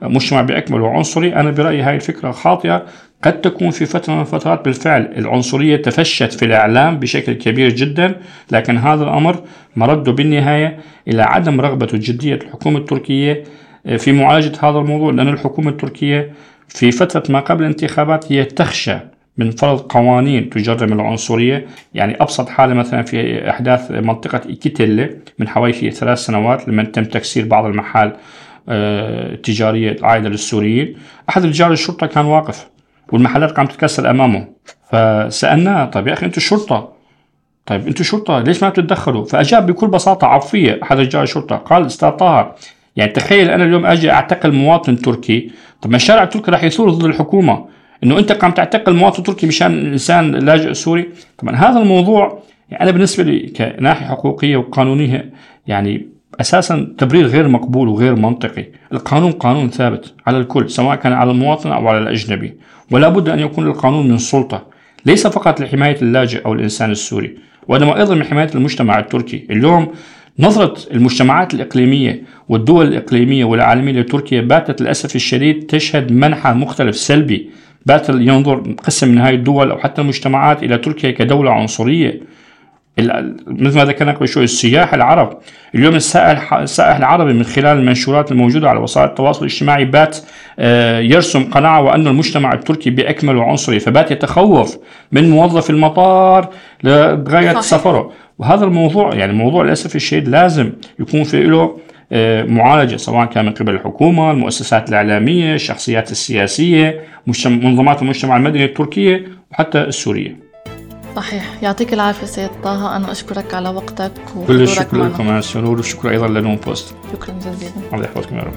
كمجتمع بأكمله عنصري أنا برأيي هاي الفكرة خاطئة. قد تكون في فترة من الفترات بالفعل العنصرية تفشت في الإعلام بشكل كبير جدا لكن هذا الأمر مرده بالنهاية إلى عدم رغبة وجدية الحكومة التركية آه، في معالجة هذا الموضوع لأن الحكومة التركية في فترة ما قبل الانتخابات هي تخشى من فرض قوانين تجرم العنصرية. يعني أبسط حالة مثلا في أحداث منطقة إيكيتيلي من حوالي ثلاث سنوات لما تم تكسير بعض المحال التجارية آه، عائدة للسوريين. أحد رجال الشرطة كان واقف. والمحلات قامت تتكسر امامه فسألناه طيب يا أخي أنتم شرطة؟ طيب أنتم شرطة ليش ما بتتدخلوا فأجاب بكل بساطة عفوية أحد رجال الشرطة. قال أستاذ طه يعني تخيل أنا اليوم أجي أعتقل مواطن تركي طب ما الشارع التركي راح يثور ضد الحكومة. إنه أنت قام تعتقل مواطن تركي مشان انسان لاجئ سوري؟ طبعا هذا الموضوع يعني أنا بالنسبة لي كناحية حقوقية وقانونية يعني أساسا تبرير غير مقبول وغير منطقي. القانون قانون ثابت على الكل سواء كان على المواطن أو على الأجنبي. ولا بد أن يكون القانون من سلطة ليس فقط لحماية اللاجئ أو الإنسان السوري وإنما أيضا من حماية المجتمع التركي. اليوم نظرة المجتمعات الإقليمية والدول الإقليمية والعالمية لتركيا باتت للأسف الشديد تشهد منحى مختلف سلبي. بات ينظر قسم من هذه الدول أو حتى المجتمعات إلى تركيا كدولة عنصرية. مثل ما ذكرنا قبل شوي السياح العرب. اليوم السائح السائح العربي من خلال المنشورات الموجودة على وسائل التواصل الاجتماعي بات آه، يرسم قناعة وأن المجتمع التركي باكمله عنصري فبات يتخوف من موظف المطار لغاية سفره. وهذا الموضوع يعني موضوع للأسف الشديد لازم يكون في له آه، معالجة سواء كان من قبل الحكومة، المؤسسات الإعلامية، الشخصيات السياسية، منظمات المجتمع المدني التركية وحتى السورية. صحيح. يعطيك العافية سيد طه. أنا أشكرك على وقتك كل الشكر لكم يا سنور والشكر أيضا لنون بوست شكرا جزيلا. الله يحفظكم يا رب.